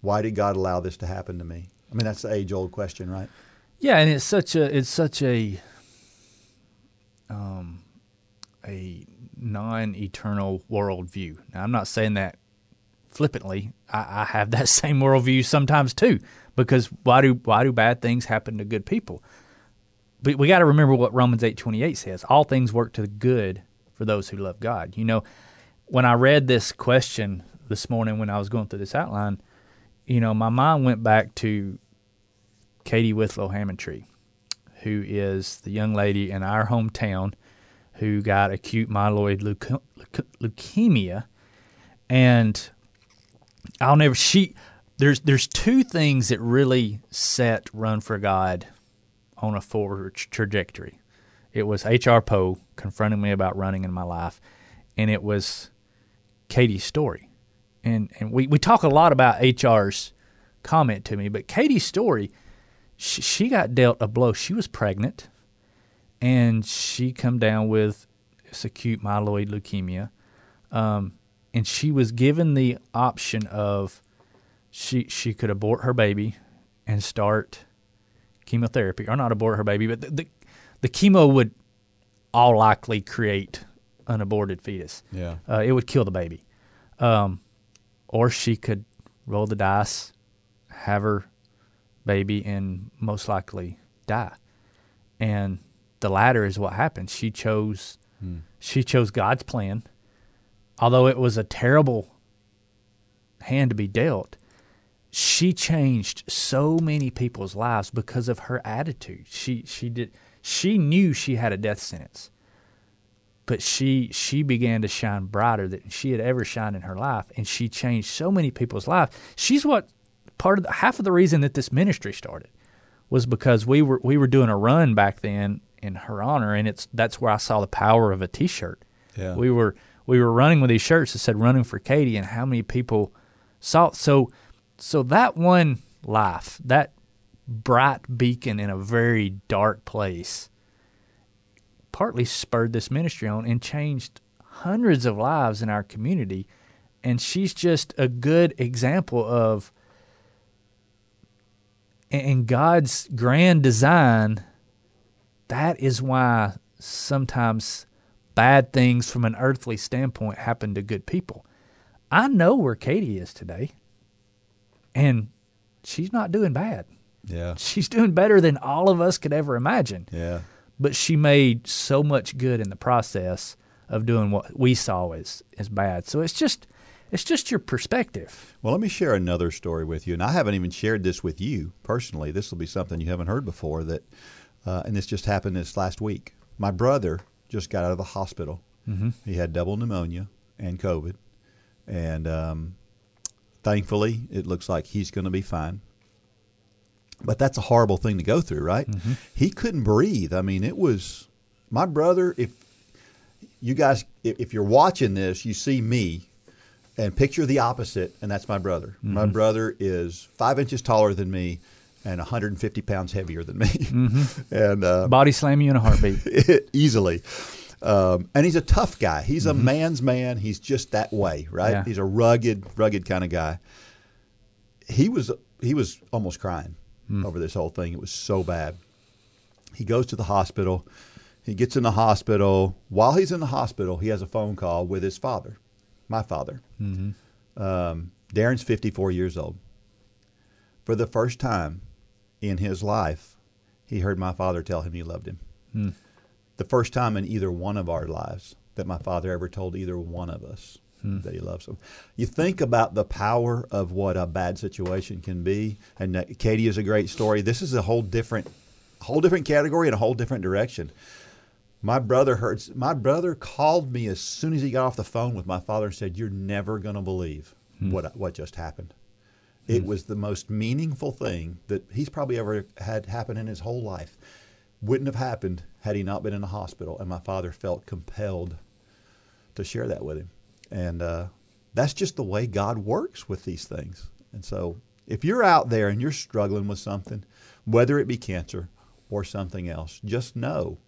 Why did God allow this to happen to me? I mean, that's the age old question, right? Yeah, and it's such a it's such a um a non-eternal worldview. Now, I'm not saying that flippantly. I, I have that same worldview sometimes too, because why do why do bad things happen to good people? But we got to remember what Romans eight twenty eight says: all things work to the good for those who love God. You know, when I read this question this morning when I was going through this outline, you know, my mind went back to Katie Withlow Hammondtree, who is the young lady in our hometown who got acute myeloid leuke- leuke- leukemia, and I'll never she. There's there's two things that really set Run for God on a forward tra- trajectory. It was H.R. Poe confronting me about running in my life, and it was Katie's story. And and we, we talk a lot about HR's comment to me, but Katie's story, she, she got dealt a blow. She was pregnant, and she come down with acute myeloid leukemia, um, and she was given the option of she she could abort her baby and start chemotherapy, or not abort her baby, but the the, the chemo would all likely create an aborted fetus. Yeah. Uh, it would kill the baby. Um, or she could roll the dice, have her baby, and most likely die. And the latter is what happened. She chose hmm. she chose God's plan. Although it was a terrible hand to be dealt, she changed so many people's lives because of her attitude. She she did she knew she had a death sentence but she she began to shine brighter than she had ever shined in her life and she changed so many people's lives. She's what part of the, half of the reason that this ministry started was because we were we were doing a run back then in her honor and it's that's where I saw the power of a t-shirt. Yeah. we were we were running with these shirts that said running for Katie and how many people saw so so that one life that bright beacon in a very dark place partly spurred this ministry on and changed hundreds of lives in our community. And she's just a good example of, in God's grand design, that is why sometimes bad things from an earthly standpoint happen to good people. I know where Katie is today, and she's not doing bad. Yeah. She's doing better than all of us could ever imagine Yeah. But she made so much good in the process of doing what we saw as as bad. So it's just it's just your perspective. Well, let me share another story with you, and I haven't even shared this with you personally. This will be something you haven't heard before. That, uh, and this just happened this last week. My brother just got out of the hospital. Mm-hmm. He had double pneumonia and COVID, and um, thankfully, it looks like he's going to be fine. But that's a horrible thing to go through, right? He couldn't breathe. I mean, it was my brother. If you guys, if, you're watching this, you see me and picture the opposite, and that's my brother. My brother is five inches taller than me and 150 pounds heavier than me, and uh, Body slam you in a heartbeat. easily. Um, and he's a tough guy. He's a man's man. He's just that way, right? Yeah. He's a rugged, rugged kind of guy. He was he was almost crying Hmm. over this whole thing. It was so bad. He goes to the hospital. He gets in the hospital. While he's in the hospital, he has a phone call with his father, my father. Mm-hmm. Um, Darren's 54 years old. For the first time in his life, he heard my father tell him he loved him. Hmm. The first time in either one of our lives that my father ever told either one of us Mm-hmm. that he loves them. You think about the power of what a bad situation can be, and Katie is a great story. This is a whole different, whole different category and a whole different direction. My brother heard. My brother called me as soon as he got off the phone with my father and said, "You're never going to believe hmm. what what just happened." Hmm. It was the most meaningful thing that he's probably ever had happen in his whole life. Wouldn't have happened had he not been in the hospital, and my father felt compelled to share that with him. And uh, that's just the way God works with these things. And so, if you're out there and you're struggling with something, whether it be cancer or something else, just know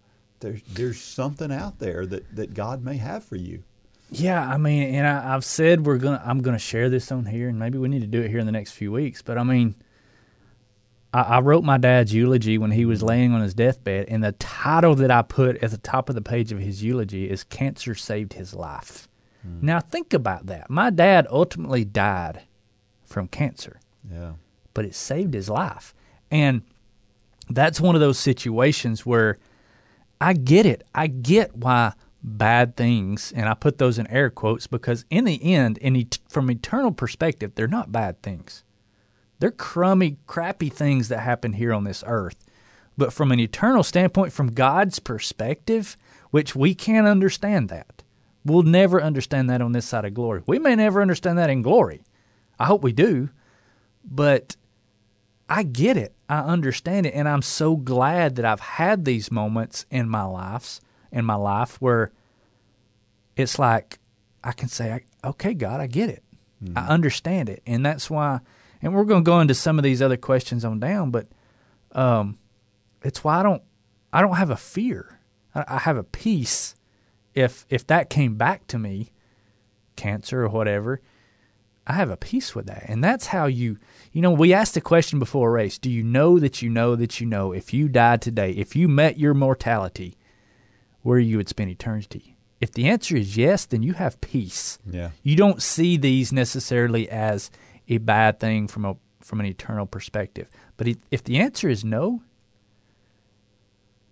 there's there's something out there that, that God may have for you. Yeah, I mean, and I, I've said we're gonna I'm gonna share this on here, and maybe we need to do it here in the next few weeks. But I mean, I, I wrote my dad's eulogy when he was laying on his deathbed, and the title that I put at the top of the page of his eulogy is "Cancer Saved His Life." Mm. Now think about that. My dad ultimately died from cancer Yeah. but it saved his life. And that's one of those situations where I get it. I get why bad things, and I put those in air quotes because in the end, in et- from eternal perspective, they're not bad things. They're crummy, crappy things that happen here on this earth. But from an eternal standpoint, from God's perspective, which we can't understand that. We'll never understand that on this side of glory. We may never understand that in glory. I hope we do. But I get it. I understand it. And I'm so glad that I've had these moments in my lives in my life where it's like I can say, okay, God, I get it. I understand it. And that's why and we're gonna go into some of these other questions on down, but um it's why I don't I don't have a fear. I, I have a peace if if that came back to me, cancer or whatever, I have a peace with that. And that's how you, you know, we asked the question before a race do you know that you know that you know if you died today, if you met your mortality, where you would spend eternity? If the answer is yes, then you have peace. Yeah. You don't see these necessarily as a bad thing from a from an eternal perspective. But if- if the answer is no,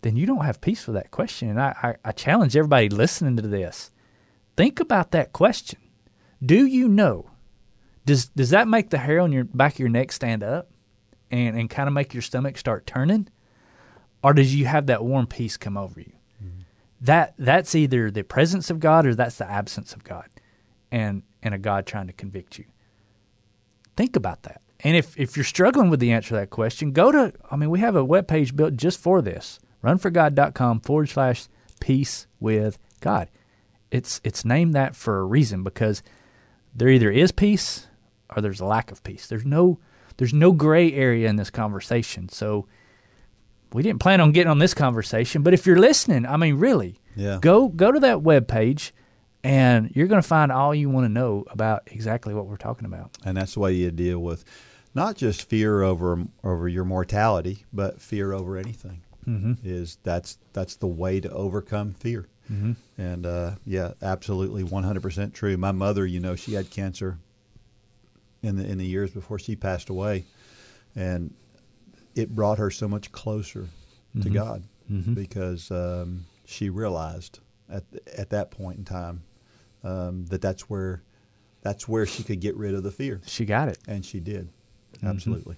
then you don't have peace with that question. And I, I, I challenge everybody listening to this think about that question. Do you know? Does does that make the hair on your back of your neck stand up and, and kind of make your stomach start turning? Or does you have that warm peace come over you? Mm-hmm. That that's either the presence of God or that's the absence of God and and a God trying to convict you. Think about that. And if, if you're struggling with the answer to that question, go to, I mean, we have a webpage built just for this runforgod.com forward slash peace with God. It's, it's named that for a reason because there either is peace or there's a lack of peace. There's no, there's no gray area in this conversation. So we didn't plan on getting on this conversation, but if you're listening, I mean, really, Yeah. go, go to that webpage and you're going to find all you want to know about exactly what we're talking about. And that's the way you deal with not just fear over over your mortality, but fear over anything. Mm-hmm. Is that's that's the way to overcome fear. Mm-hmm. And uh, yeah, absolutely, one hundred percent true. My mother, you know, she had cancer in the in the years before she passed away, and it brought her so much closer to God because um, she realized at at that point in time um, that that's where that's where she could get rid of the fear, She got it. and she did. Absolutely.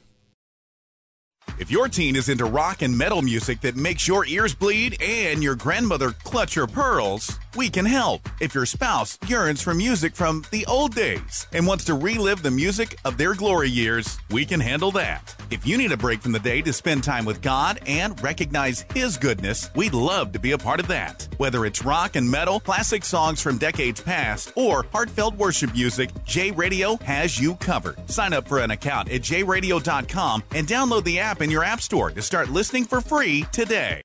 If your teen is into rock and metal music that makes your ears bleed and your grandmother clutch her pearls, we can help. If your spouse yearns for music from the old days and wants to relive the music of their glory years, we can handle that. If you need a break from the day to spend time with God and recognize His goodness, we'd love to be a part of that. Whether it's rock and metal, classic songs from decades past, or heartfelt worship music, J Radio has you covered. Sign up for an account at jradio.com and download the app in your app store to start listening for free today.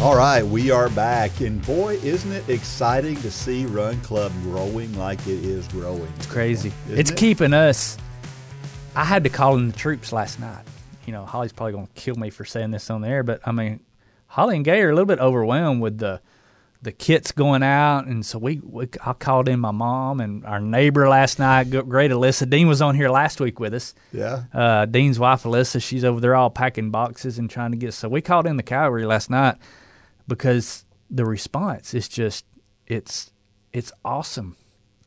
All right, we are back, and boy, isn't it exciting to see Run Club growing like it is growing. It's crazy. Isn't it's it? keeping us. I had to call in the troops last night. You know, Holly's probably going to kill me for saying this on the air, but I mean, Holly and Gay are a little bit overwhelmed with the the kit's going out, and so we, we I called in my mom and our neighbor last night. Great Alyssa Dean was on here last week with us. Yeah. Uh, Dean's wife Alyssa, she's over there all packing boxes and trying to get. So we called in the cavalry last night because the response is just it's it's awesome.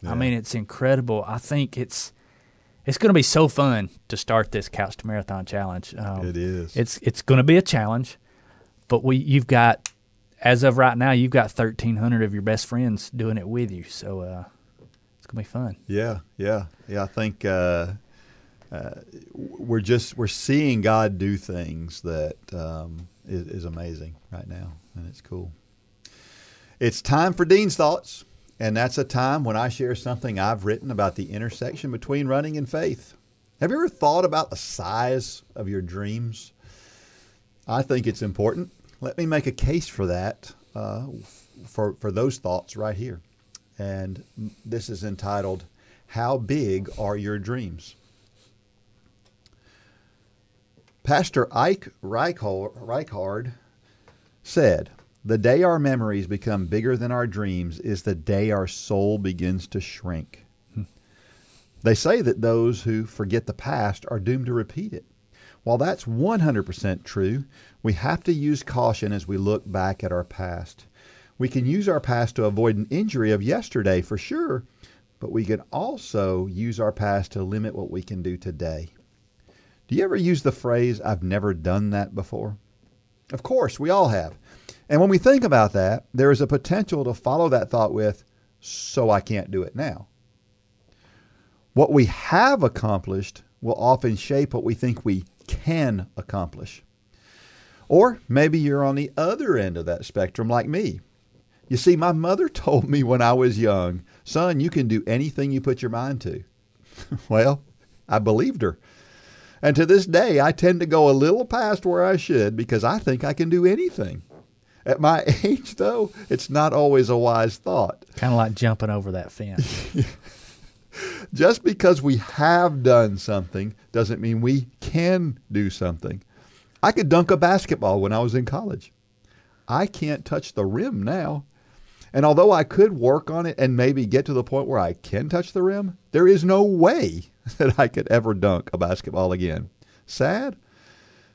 I mean, it's incredible. I think it's it's going to be so fun to start this couch to marathon challenge. Um, It is. It's it's going to be a challenge, but we you've got as of right now you've got thirteen hundred of your best friends doing it with you. So uh, it's to be fun. Yeah, yeah, yeah. I think uh, uh, we're just we're seeing God do things that um, is, is amazing right now, and it's cool. It's time for Dean's thoughts, and that's a time when I share something I've written about the intersection between running and faith. Have you ever thought about the size of your dreams? I think it's important. Let me make a case for that, uh, for for those thoughts right here and this is entitled How Big Are Your Dreams? Pastor Ike Reighard, Reighard said, The day our memories become bigger than our dreams is the day our soul begins to shrink. They say that those who forget the past are doomed to repeat it. While that's 100% true, we have to use caution as we look back at our past. We can use our past to avoid an injury of yesterday for sure, but we can also use our past to limit what we can do today. Do you ever use the phrase, I've never done that before? Of course, we all have. And when we think about that, there is a potential to follow that thought with, so I can't do it now. What we have accomplished will often shape what we think we can accomplish. Or maybe you're on the other end of that spectrum like me. You see, my mother told me when I was young, son, you can do anything you put your mind to. well, I believed her. And to this day, I tend to go a little past where I should because I think I can do anything. At my age, though, it's not always a wise thought. Kind of like jumping over that fence. Just because we have done something doesn't mean we can do something. I could dunk a basketball when I was in college. I can't touch the rim now. And although I could work on it and maybe get to the point where I can touch the rim, there is no way that I could ever dunk a basketball again. Sad?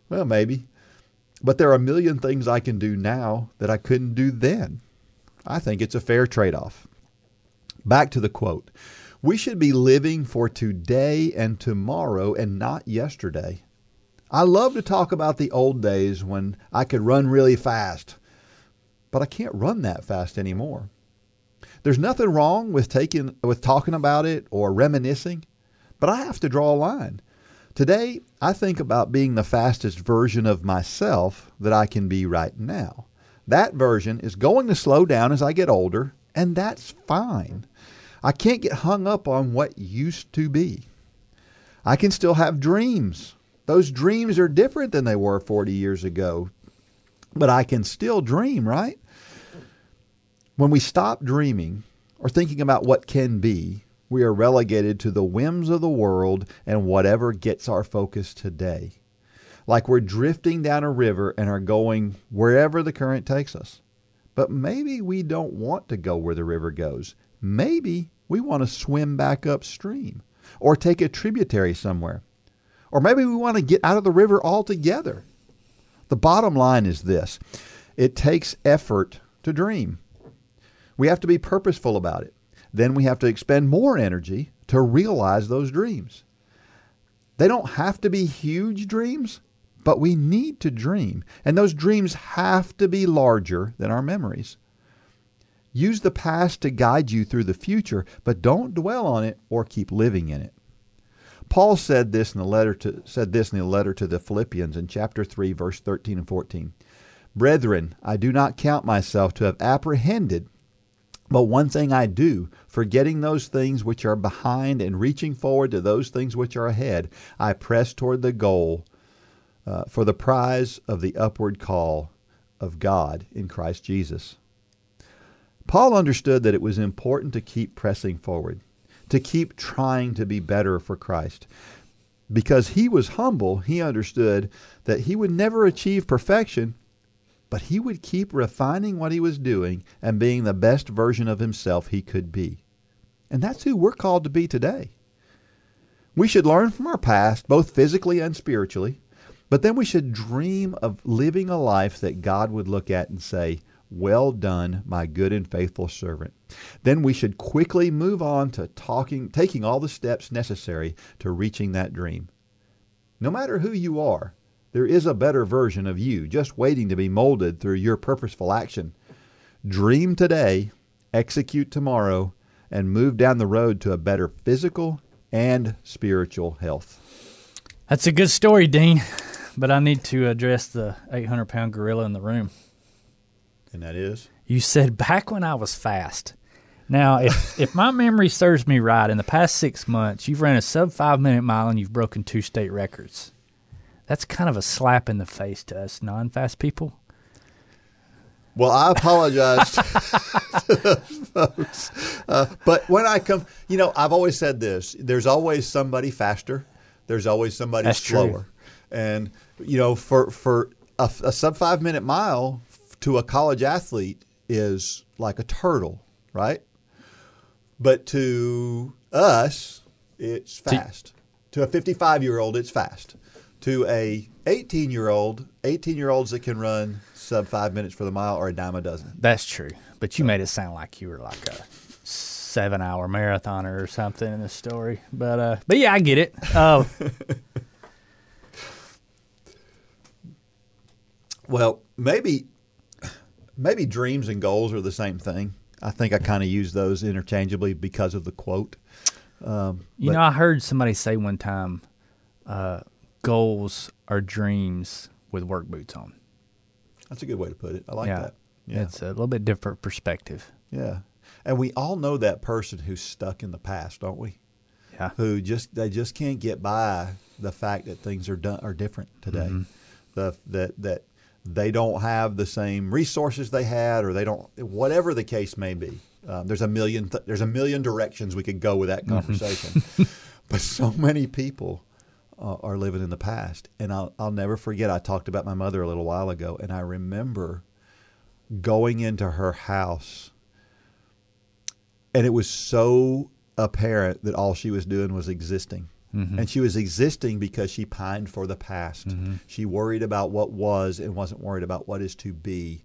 Well, maybe. But there are a million things I can do now that I couldn't do then. I think it's a fair trade off. Back to the quote We should be living for today and tomorrow and not yesterday. I love to talk about the old days when I could run really fast, but I can't run that fast anymore. There's nothing wrong with taking with talking about it or reminiscing, but I have to draw a line. Today, I think about being the fastest version of myself that I can be right now. That version is going to slow down as I get older, and that's fine. I can't get hung up on what used to be. I can still have dreams. Those dreams are different than they were 40 years ago, but I can still dream, right? When we stop dreaming or thinking about what can be, we are relegated to the whims of the world and whatever gets our focus today. Like we're drifting down a river and are going wherever the current takes us. But maybe we don't want to go where the river goes. Maybe we want to swim back upstream or take a tributary somewhere. Or maybe we want to get out of the river altogether. The bottom line is this it takes effort to dream. We have to be purposeful about it. Then we have to expend more energy to realize those dreams. They don't have to be huge dreams, but we need to dream. And those dreams have to be larger than our memories. Use the past to guide you through the future, but don't dwell on it or keep living in it. Paul said this in the letter to said this in the letter to the Philippians in chapter 3 verse 13 and 14. Brethren, I do not count myself to have apprehended, but one thing I do, forgetting those things which are behind and reaching forward to those things which are ahead, I press toward the goal uh, for the prize of the upward call of God in Christ Jesus. Paul understood that it was important to keep pressing forward, to keep trying to be better for Christ. Because he was humble, he understood that he would never achieve perfection, but he would keep refining what he was doing and being the best version of himself he could be. And that's who we're called to be today. We should learn from our past, both physically and spiritually, but then we should dream of living a life that God would look at and say, Well done, my good and faithful servant. Then we should quickly move on to talking, taking all the steps necessary to reaching that dream. No matter who you are, there is a better version of you just waiting to be molded through your purposeful action. Dream today, execute tomorrow, and move down the road to a better physical and spiritual health. That's a good story, Dean. But I need to address the 800 pound gorilla in the room. And that is? You said back when I was fast. Now, if, if my memory serves me right, in the past six months, you've ran a sub five minute mile and you've broken two state records. That's kind of a slap in the face to us non fast people. Well, I apologize to folks. Uh, but when I come, you know, I've always said this there's always somebody faster, there's always somebody That's true. slower. And, you know, for, for a, a sub five minute mile to a college athlete is like a turtle, right? But to us, it's fast. To a 55 year old, it's fast. To a 18 year old, 18 year olds that can run sub five minutes for the mile are a dime a dozen. That's true. But you made it sound like you were like a seven hour marathoner or something in the story. But uh, but yeah, I get it. Uh, Well, maybe maybe dreams and goals are the same thing. I think I kind of use those interchangeably because of the quote. Um, you know, I heard somebody say one time, uh, goals are dreams with work boots on. that's a good way to put it. I like yeah. that. Yeah, It's a little bit different perspective. yeah. And we all know that person who's stuck in the past, don't we? Yeah. Who just they just can't get by the fact that things are done are different today. Mm-hmm. The that that they don't have the same resources they had, or they don't whatever the case may be. Um, there's a million th- there's a million directions we could go with that conversation, but so many people uh, are living in the past. And I'll I'll never forget. I talked about my mother a little while ago, and I remember going into her house and it was so apparent that all she was doing was existing. And she was existing because she pined for the past. She worried about what was and wasn't worried about what is to be.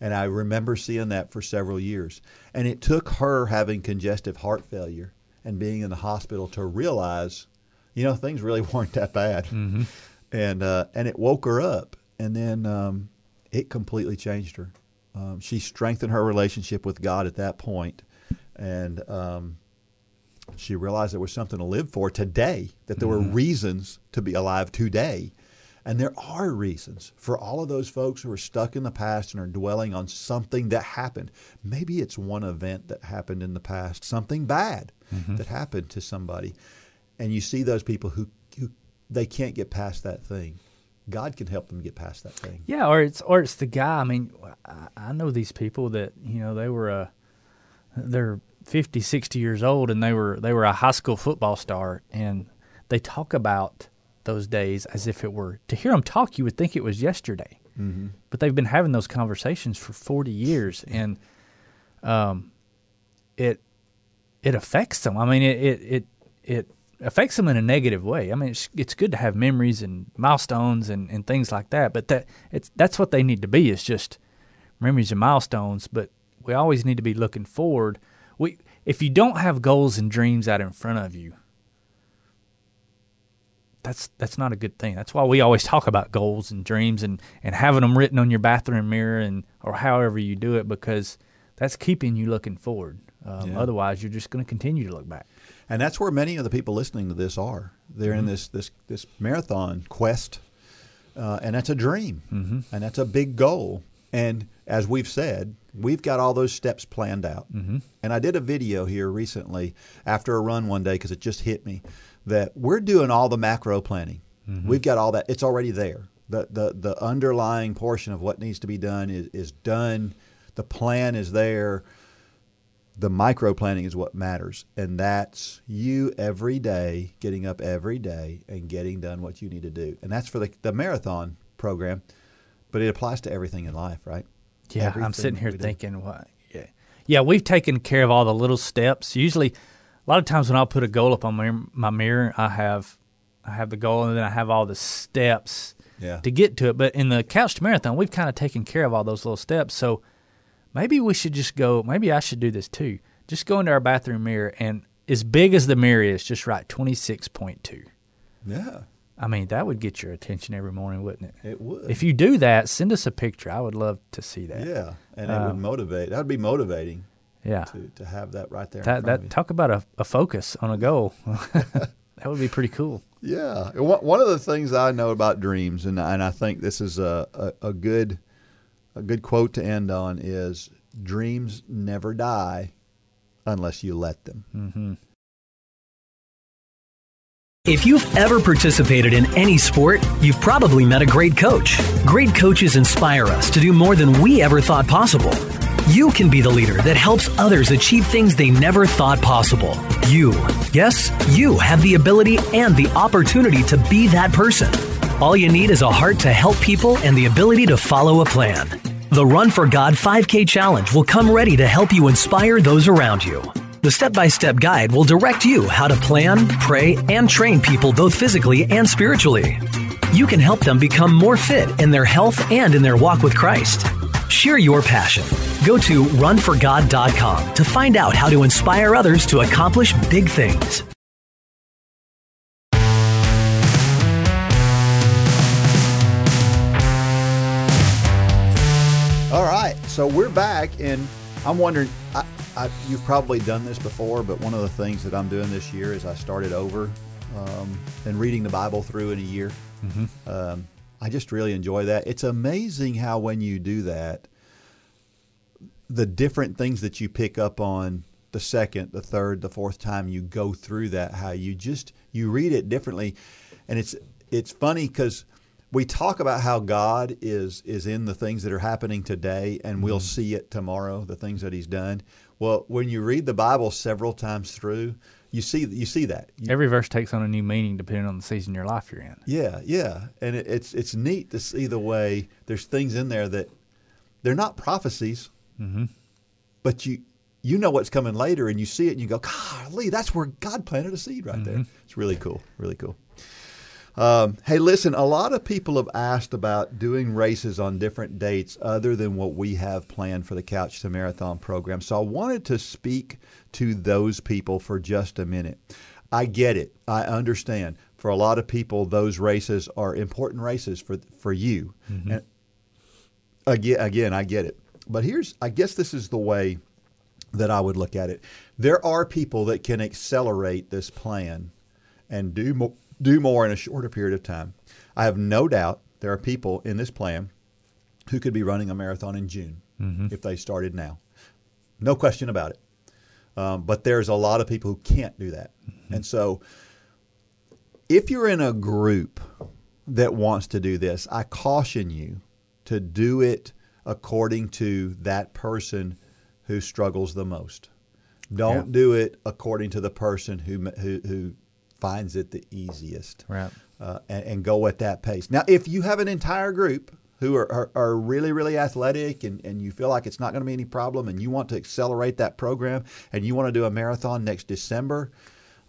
And I remember seeing that for several years. And it took her having congestive heart failure and being in the hospital to realize, you know, things really weren't that bad. And uh, and it woke her up. And then um, it completely changed her. Um, she strengthened her relationship with God at that point, and um, she realized there was something to live for today. That there were mm-hmm. reasons to be alive today, and there are reasons for all of those folks who are stuck in the past and are dwelling on something that happened. Maybe it's one event that happened in the past, something bad mm-hmm. that happened to somebody, and you see those people who who they can't get past that thing. God can help them get past that thing. Yeah, or it's or it's the guy. I mean, I, I know these people that you know they were a they're 50, 60 years old, and they were they were a high school football star, and they talk about those days as if it were to hear them talk. You would think it was yesterday, mm-hmm. but they've been having those conversations for forty years, and um, it it affects them. I mean, it it it, it affects them in a negative way. I mean, it's it's good to have memories and milestones and, and things like that, but that it's that's what they need to be. Is just memories and milestones. But we always need to be looking forward. We if you don't have goals and dreams out in front of you, that's that's not a good thing. That's why we always talk about goals and dreams and, and having them written on your bathroom mirror and or however you do it because that's keeping you looking forward. Um, Yeah. Otherwise, you're just going to continue to look back. And that's where many of the people listening to this are. They're in this this this marathon quest, uh, and that's a dream, mm-hmm. and that's a big goal. And as we've said, we've got all those steps planned out. Mm-hmm. And I did a video here recently after a run one day because it just hit me that we're doing all the macro planning. We've got all that; it's already there. The the the underlying portion of what needs to be done is is done. The plan is there the micro planning is what matters and that's you every day getting up every day and getting done what you need to do and that's for the, the marathon program but it applies to everything in life, right? Yeah, I'm sitting here thinking, what? Yeah, yeah, we've taken care of all the little steps. Usually, a lot of times when I'll put a goal up on my, my mirror, I have, I have the goal, and then I have all the steps Yeah. to get to it. But in the couch to marathon, we've kind of taken care of all those little steps. So maybe we should just go. Maybe I should do this too. Just go into our bathroom mirror, and as big as the mirror is, just write twenty six point two. Yeah, I mean, that would get your attention every morning, wouldn't it? it would. If you do that, send us a picture. I would love to see that. yeah, and it would um, motivate. That would be motivating Yeah. to, to have that right there. That that talk about a, a focus on a goal. that would be pretty cool. Yeah, one one of the things I know about dreams, and and I think this is a, a, a good a good quote to end on is dreams never die unless you let them. Mm-hmm. If you've ever participated in any sport, you've probably met a great coach. Great coaches inspire us to do more than we ever thought possible. You can be the leader that helps others achieve things they never thought possible. You, yes, you have the ability and the opportunity to be that person. All you need is a heart to help people and the ability to follow a plan. The Run for God 5K Challenge will come ready to help you inspire those around you. The step by step guide will direct you how to plan, pray, and train people both physically and spiritually. You can help them become more fit in their health and in their walk with Christ. Share your passion. Go to runforgod.com to find out how to inspire others to accomplish big things. All right, so we're back, and I'm wondering. I, you've probably done this before, but one of the things that I'm doing this year is I started over um, and reading the Bible through in a year. Um, I just really enjoy that. It's amazing how when you do that, the different things that you pick up on the second, the third, the fourth time you go through that, how you just you read it differently, and it's it's funny because we talk about how God is is in the things that are happening today, and we'll see it tomorrow, the things that He's done. Well, when you read the Bible several times through, you see you see that. You- Every verse takes on a new meaning depending on the season of your life you're in. yeah, yeah, and it, it's it's neat to see the way there's things in there that they're not prophecies, mm-hmm. but you you know what's coming later, and you see it, and you go, "Golly, that's where God planted a seed right there." Mm-hmm. It's really cool, really cool. Um, hey, listen, a lot of people have asked about doing races on different dates other than what we have planned for the Couch to Marathon program. So I wanted to speak to those people for just a minute. I get it. I understand. For a lot of people, those races are important races for for you. And again, again, I get it. But here's, I guess, this is the way that I would look at it. There are people that can accelerate this plan and do more, do more in a shorter period of time. I have no doubt there are people in this plan who could be running a marathon in June if they started now. No question about it. Um, but there's a lot of people who can't do that. And so if you're in a group that wants to do this, I caution you to do it according to that person who struggles the most. Don't Yeah. do it according to the person who who, who finds it the easiest. Right. Uh, and, and go at that pace. Now, if you have an entire group who are, are, are really, really athletic and, and you feel like it's not going to be any problem and you want to accelerate that program and you want to do a marathon next December,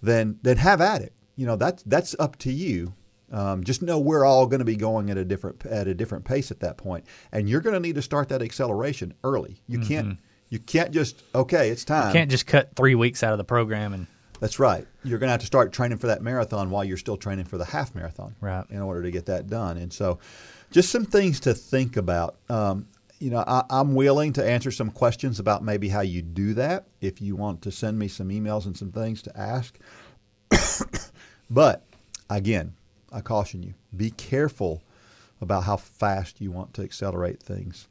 then then have at it. You know that's that's up to you. Um, just know we're all going to be going at a different at a different pace at that point, and you're going to need to start that acceleration early. You can't you can't just okay, it's time. You can't just cut three weeks out of the program and That's right. You're going to have to start training for that marathon while you're still training for the half marathon, Right. In order to get that done. And so, just some things to think about. Um, you know, I, I'm willing to answer some questions about maybe how you do that. If you want to send me some emails and some things to ask, but again, I caution you: be careful about how fast you want to accelerate things.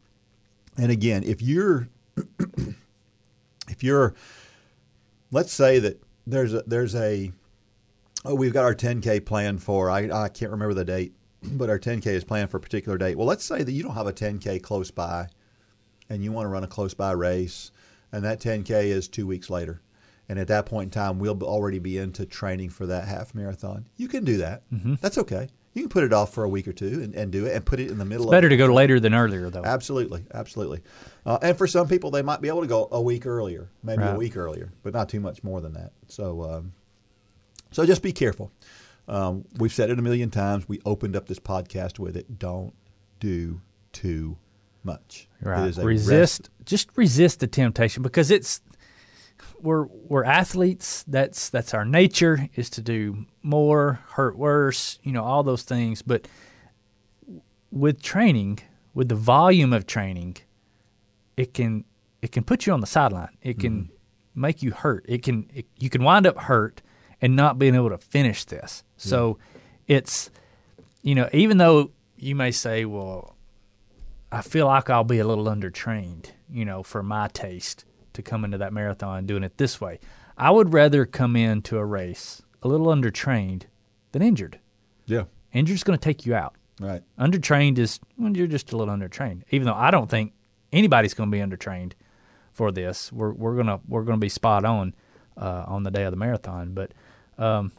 And again, if you're if you're let's say that there's a there's a oh we've got our 10k planned for I, I can't remember the date but our 10k is planned for a particular date. Well let's say that you don't have a 10k close by and you want to run a close by race and that 10k is two weeks later. And at that point in time we'll already be into training for that half marathon. You can do that. Mm-hmm. That's okay you can put it off for a week or two and, and do it and put it in the middle of Better to go later than earlier, though. Absolutely, absolutely. Uh, and for some people, they might be able to go a week earlier, maybe a week earlier, but not too much more than that. So, um, so just be careful. Um, we've said it a million times. We opened up this podcast with it. Don't do too much. Right. Resist. rest- Just resist the temptation because it's we're we're athletes. That's that's our nature is to do more, hurt worse. You know all those things. But with training, with the volume of training, it can it can put you on the sideline. It can Mm-hmm. make you hurt. It can it, you can wind up hurt and not being able to finish this. So it's you know even though you may say, well, I feel like I'll be a little undertrained, you know, for my taste to come into that marathon doing it this way. I would rather come into a race a little undertrained than injured. yeah, Injured's going to take you out. right. Undertrained is well, you're just a little undertrained. Even though I don't think anybody's going to be undertrained for this, we're we're gonna we're gonna be spot on uh, on the day of the marathon. But um,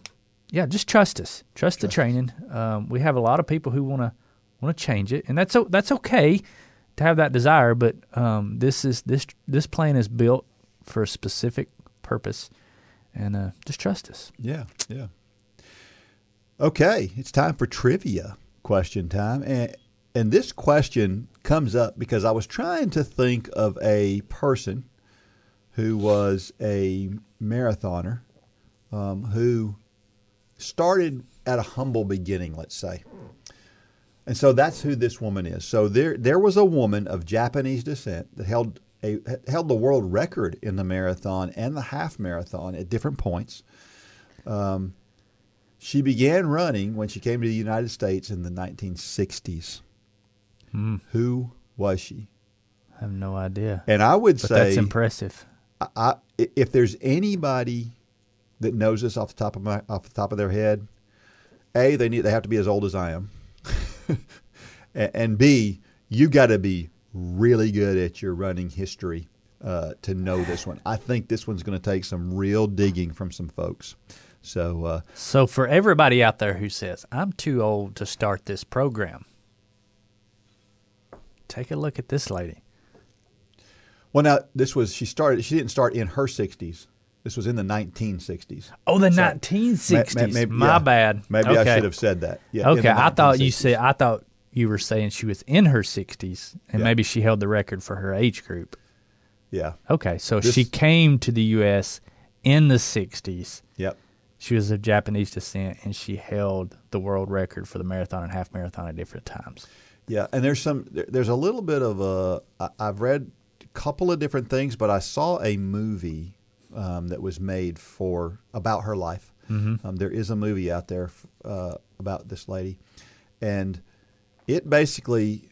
yeah, just trust us. Trust, the training. Um, we have a lot of people who want to want to change it, and that's that's okay to have that desire. But um, this is this this plan is built for a specific purpose, and uh, just trust us. Yeah, yeah. Okay, it's time for trivia question time. And, and this question comes up because I was trying to think of a person who was a marathoner um, who started at a humble beginning, let's say. And so that's who this woman is. So there, there was a woman of Japanese descent that held a held the world record in the marathon and the half marathon at different points. Um, she began running when she came to the United States in the 1960s. Who was she? I have no idea, And I would but say, that's impressive. I, I, if there's anybody that knows this off the top of my off the top of their head, a they need they have to be as old as I am, and, b you got to be really good at your running history uh, to know this one. I think this one's going to take some real digging from some folks. So uh, So for everybody out there who says I'm too old to start this program, take a look at this lady. well now this was she started she didn't start in her 60s. This was in the 1960s. Oh, the So- 1960s. Ma- ma- maybe- My yeah. bad. Maybe okay. I should have said that. Yeah. Okay, I thought you said I thought you were saying she was in her 60s and Yeah. maybe she held the record for her age group. Yeah. Okay, so This- she came to the U.S. in the 60s. Yep. She was of Japanese descent and she held the world record for the marathon and half marathon at different times. Yeah, and there's some there- there's a little bit of a I've read a couple of different things, but I saw a movie um, that was made for about her life. Mm-hmm. Um, there is a movie out there uh, about this lady, and it basically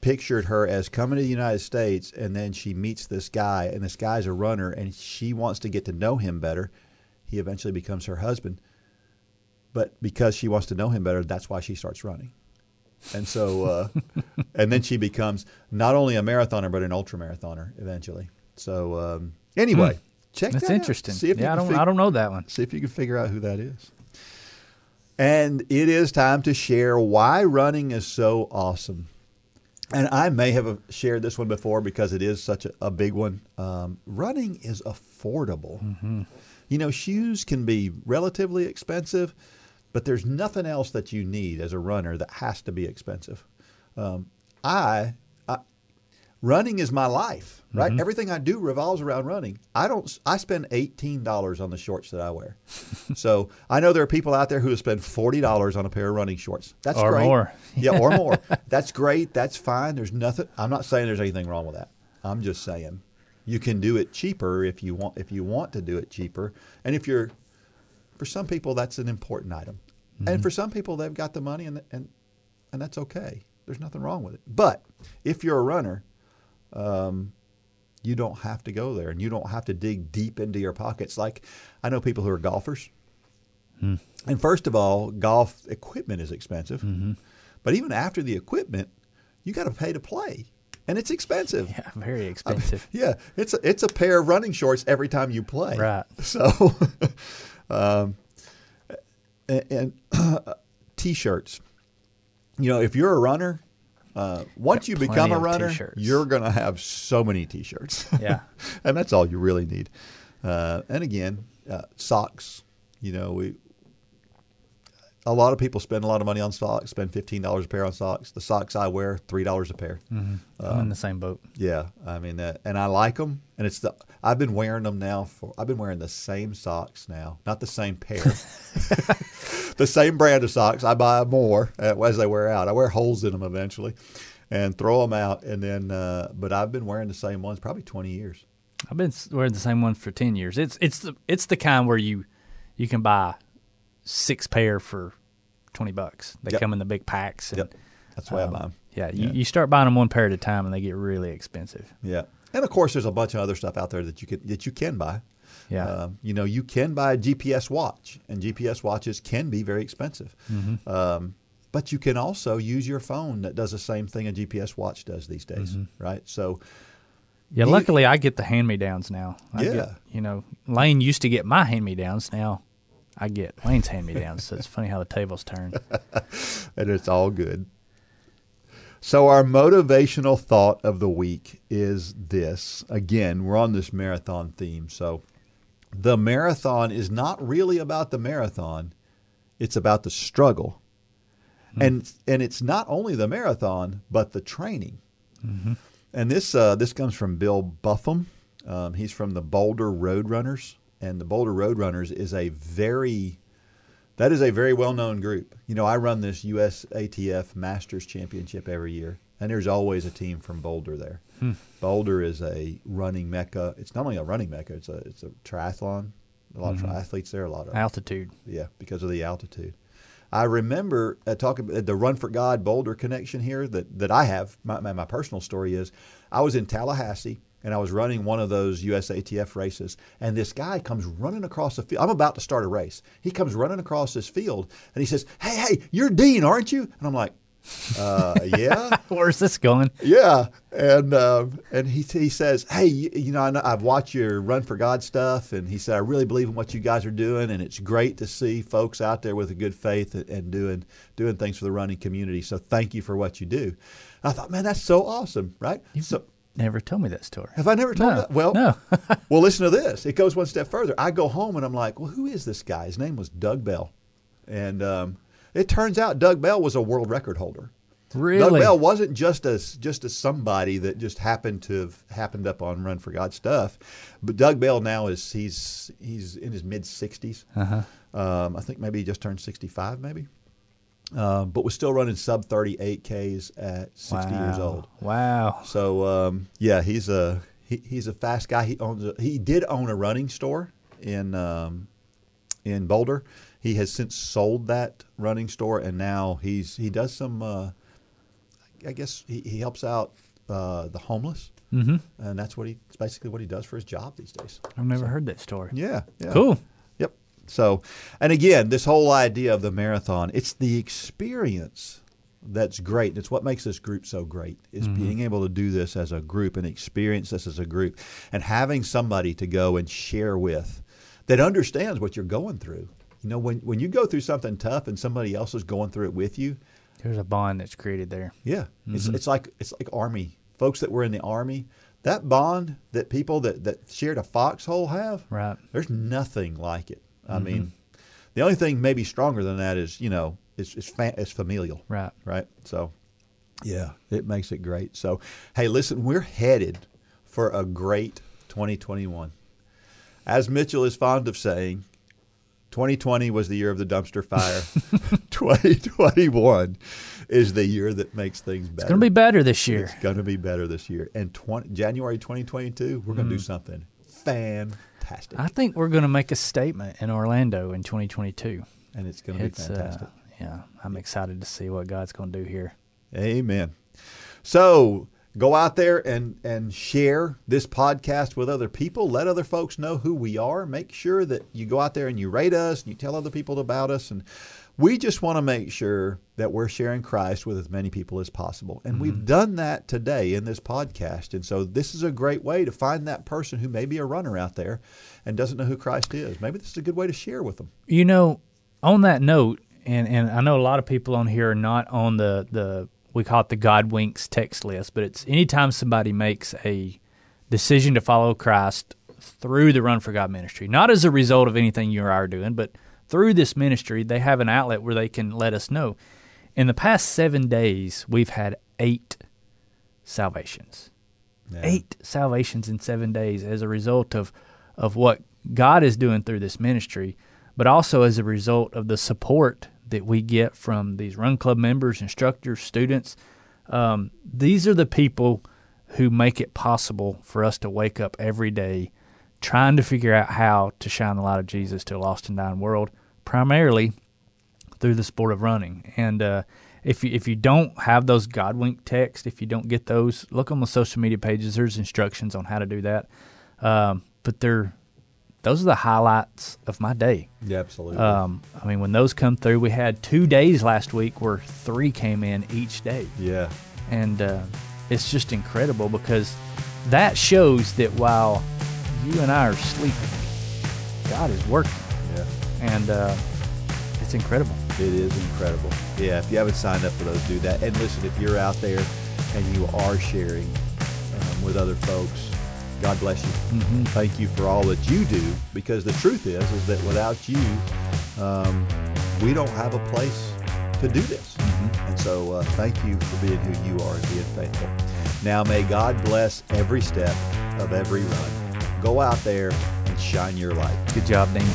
pictured her as coming to the United States, and then she meets this guy, and this guy's a runner, and she wants to get to know him better. He eventually becomes her husband, but because she wants to know him better, that's why she starts running. And so, uh, and then she becomes not only a marathoner but an ultra marathoner eventually. So, um, anyway, check. That's that out. interesting. See if yeah, I don't fig- I don't know that one. See if you can figure out who that is. And it is time to share why running is so awesome. And I may have shared this one before because it is such a, a big one. Um, running is affordable. You know, shoes can be relatively expensive, but there's nothing else that you need as a runner that has to be expensive. Um, I, running is my life, right? Mm-hmm. Everything I do revolves around running. I don't. I spend eighteen dollars on the shorts that I wear. so I know there are people out there who spend forty dollars on a pair of running shorts. That's Or great. more. yeah, or more. That's great. That's fine. There's nothing. I'm not saying there's anything wrong with that. I'm just saying you can do it cheaper if you want. If you want to do it cheaper, and if you're, for some people, that's an important item, and mm-hmm. for some people, they've got the money, and and and that's okay. There's nothing wrong with it. But if you're a runner, um, you don't have to go there, and you don't have to dig deep into your pockets. Like I know people who are golfers, and first of all, golf equipment is expensive. But even after the equipment, you got to pay to play, and it's expensive. Yeah, very expensive. Yeah, it's a, it's a pair of running shorts every time you play. Right. So, um, and, and t-shirts. you know, if you're a runner, uh, once you become a runner, t-shirts. you're going to have so many T-shirts. Yeah. and that's all you really need. Uh, and again, uh, socks. You know, we a lot of people spend a lot of money on socks. Spend fifteen dollars a pair on socks. The socks I wear, three dollars a pair. I'm in the same boat. Yeah, I mean that, and I like them. And it's the I've been wearing them now for I've been wearing the same socks now, not the same pair, the same brand of socks. I buy more uh, as they wear out. I wear holes in them eventually, and throw them out. And then, uh, but I've been wearing the same ones probably twenty years. I've been wearing the same one for ten years. It's it's the it's the kind where you you can buy six pair for twenty bucks. They Yep. come in the big packs. And, Yep, that's why um, I buy them. Yeah, you, Yeah. you start buying them one pair at a time, and they get really expensive. Yeah, and of course, there's a bunch of other stuff out there that you can that you can buy. Yeah. Um, you know, you can buy a GPS watch, and GPS watches can be very expensive. Mm-hmm. Um, but you can also use your phone that does the same thing a GPS watch does these days, Mm-hmm. right? So, Yeah, luckily I get the hand me downs now. I Yeah. Get, you know, Lane used to get my hand me downs. Now I get Lane's hand me downs. so it's funny how the tables turn. and it's all good. So, our motivational thought of the week is this. Again, we're on this marathon theme. So, the marathon is not really about the marathon, it's about the struggle. And, and it's not only the marathon, but the training. And this uh, this comes from Bill Buffum. Um, he's from the Boulder Roadrunners, and the Boulder Roadrunners is a very that is a very well known group. You know, I run this USATF Masters Championship every year, and there's always a team from Boulder there. Hmm. Boulder is a running mecca. It's not only a running mecca; it's a it's a triathlon. A lot of hmm. triathletes there. A lot of Altitude. yeah, because of the altitude. I remember uh, talking about the Run for God Boulder connection here that, that I have. My, my, my personal story is I was in Tallahassee and I was running one of those USATF races, and this guy comes running across the field. I'm about to start a race. He comes running across this field and he says, Hey, hey, you're Dean, aren't you? And I'm like, uh, yeah. Where's this going? Yeah, and um, and he he says, "Hey, you, you know, I know, I've watched your Run for God stuff, and he said I really believe in what you guys are doing, and it's great to see folks out there with a good faith and, and doing doing things for the running community. So thank you for what you do." I thought, man, that's so awesome, right? So Never told me that story. have I never told No, you that? Well, no. well, listen to this. It goes one step further. I go home and I'm like, well, who is this guy? His name was Doug Bell, and um, it turns out Doug Bell was a world record holder. Really? Doug Bell wasn't just as just as somebody that just happened to have happened up on Run for God stuff, but Doug Bell now is he's he's in his mid 60s. Uh-huh. Um, I think maybe he just turned sixty five, maybe, uh, but was still running sub thirty eight Ks at sixty years old. Wow. So um, yeah, he's a he, he's a fast guy. He owns a, he did own a running store in um, in Boulder. He has since sold that running store, and now he's he does some. Uh, I guess he, he helps out uh, the homeless, Mm-hmm. and that's what he it's basically what he does for his job these days. I've never heard that story. Yeah, yeah. Cool. So, and again, this whole idea of the marathon, it's the experience that's great. It's what makes this group so great is mm-hmm. being able to do this as a group and experience this as a group and having somebody to go and share with that understands what you're going through. You know, when when you go through something tough and somebody else is going through it with you, There's a bond that's created there. yeah, it's mm-hmm. it's like it's like army folks that were in the army. That bond that people that that shared a foxhole have, Right. There's nothing like it. I mm-hmm. mean, the only thing maybe stronger than that is you know it's it's, fa- it's familial, Right. right? So, yeah, it makes it great. So, hey, listen, we're headed for a great 2021. As Mitchell is fond of saying, 2020 was the year of the dumpster fire. 2021 is the year that makes things better. It's going to be better this year. It's going to be better this year. And 20, January 2022, we're going to do mm-hmm. something fantastic. I think we're going to make a statement in Orlando in 2022. and it's going to be fantastic. uh, yeah, I'm excited to see what God's going to do here. Amen. So go out there and, and share this podcast with other people. Let other folks know who we are. Make sure that you go out there and you rate us and you tell other people about us. And we just want to make sure that we're sharing Christ with as many people as possible. And we've mm-hmm. done that today in this podcast. And so this is a great way to find that person who may be a runner out there and doesn't know who Christ is. Maybe this is a good way to share with them. You know, on that note, and and I know a lot of people on here are not on the the we call it the God winks text list, but it's anytime somebody makes a decision to follow Christ through the Run for God ministry, not as a result of anything you or I are doing, but through this ministry, they have an outlet where they can let us know. In the past seven days, we've had eight salvations. Yeah. Eight salvations in seven days as a result of, of what God is doing through this ministry, but also as a result of the support that we get from these Run Club members, instructors, students. Um, these are the people who make it possible for us to wake up every day trying to figure out how to shine the light of Jesus to a lost and dying world, primarily through the sport of running. And uh, if you, if you don't have those Godwink texts, if you don't get those, look on the social media pages. There's instructions on how to do that. Um, but they're those are the highlights of my day. Yeah, absolutely. Um, I mean, when those come through, we had two days last week where three came in each day yeah. and uh, it's just incredible because that shows that while you and I are sleeping, God is working, Yeah. and uh, it's incredible. It is incredible. Yeah, if you haven't signed up for those, do that. And listen, if you're out there and you are sharing um, with other folks, God bless you. Mm-hmm. Thank you for all that you do, because the truth is, is that without you, um, we don't have a place to do this. And so, uh, thank you for being who you are and being faithful. Now, may God bless every step of every run. Go out there and shine your light. Good job, Dean.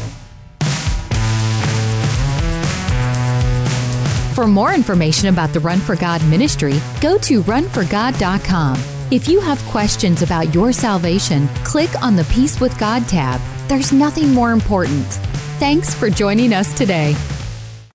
For more information about the Run for God ministry, go to runforgod.com. If you have questions about your salvation, click on the Peace with God tab. There's nothing more important. Thanks for joining us today.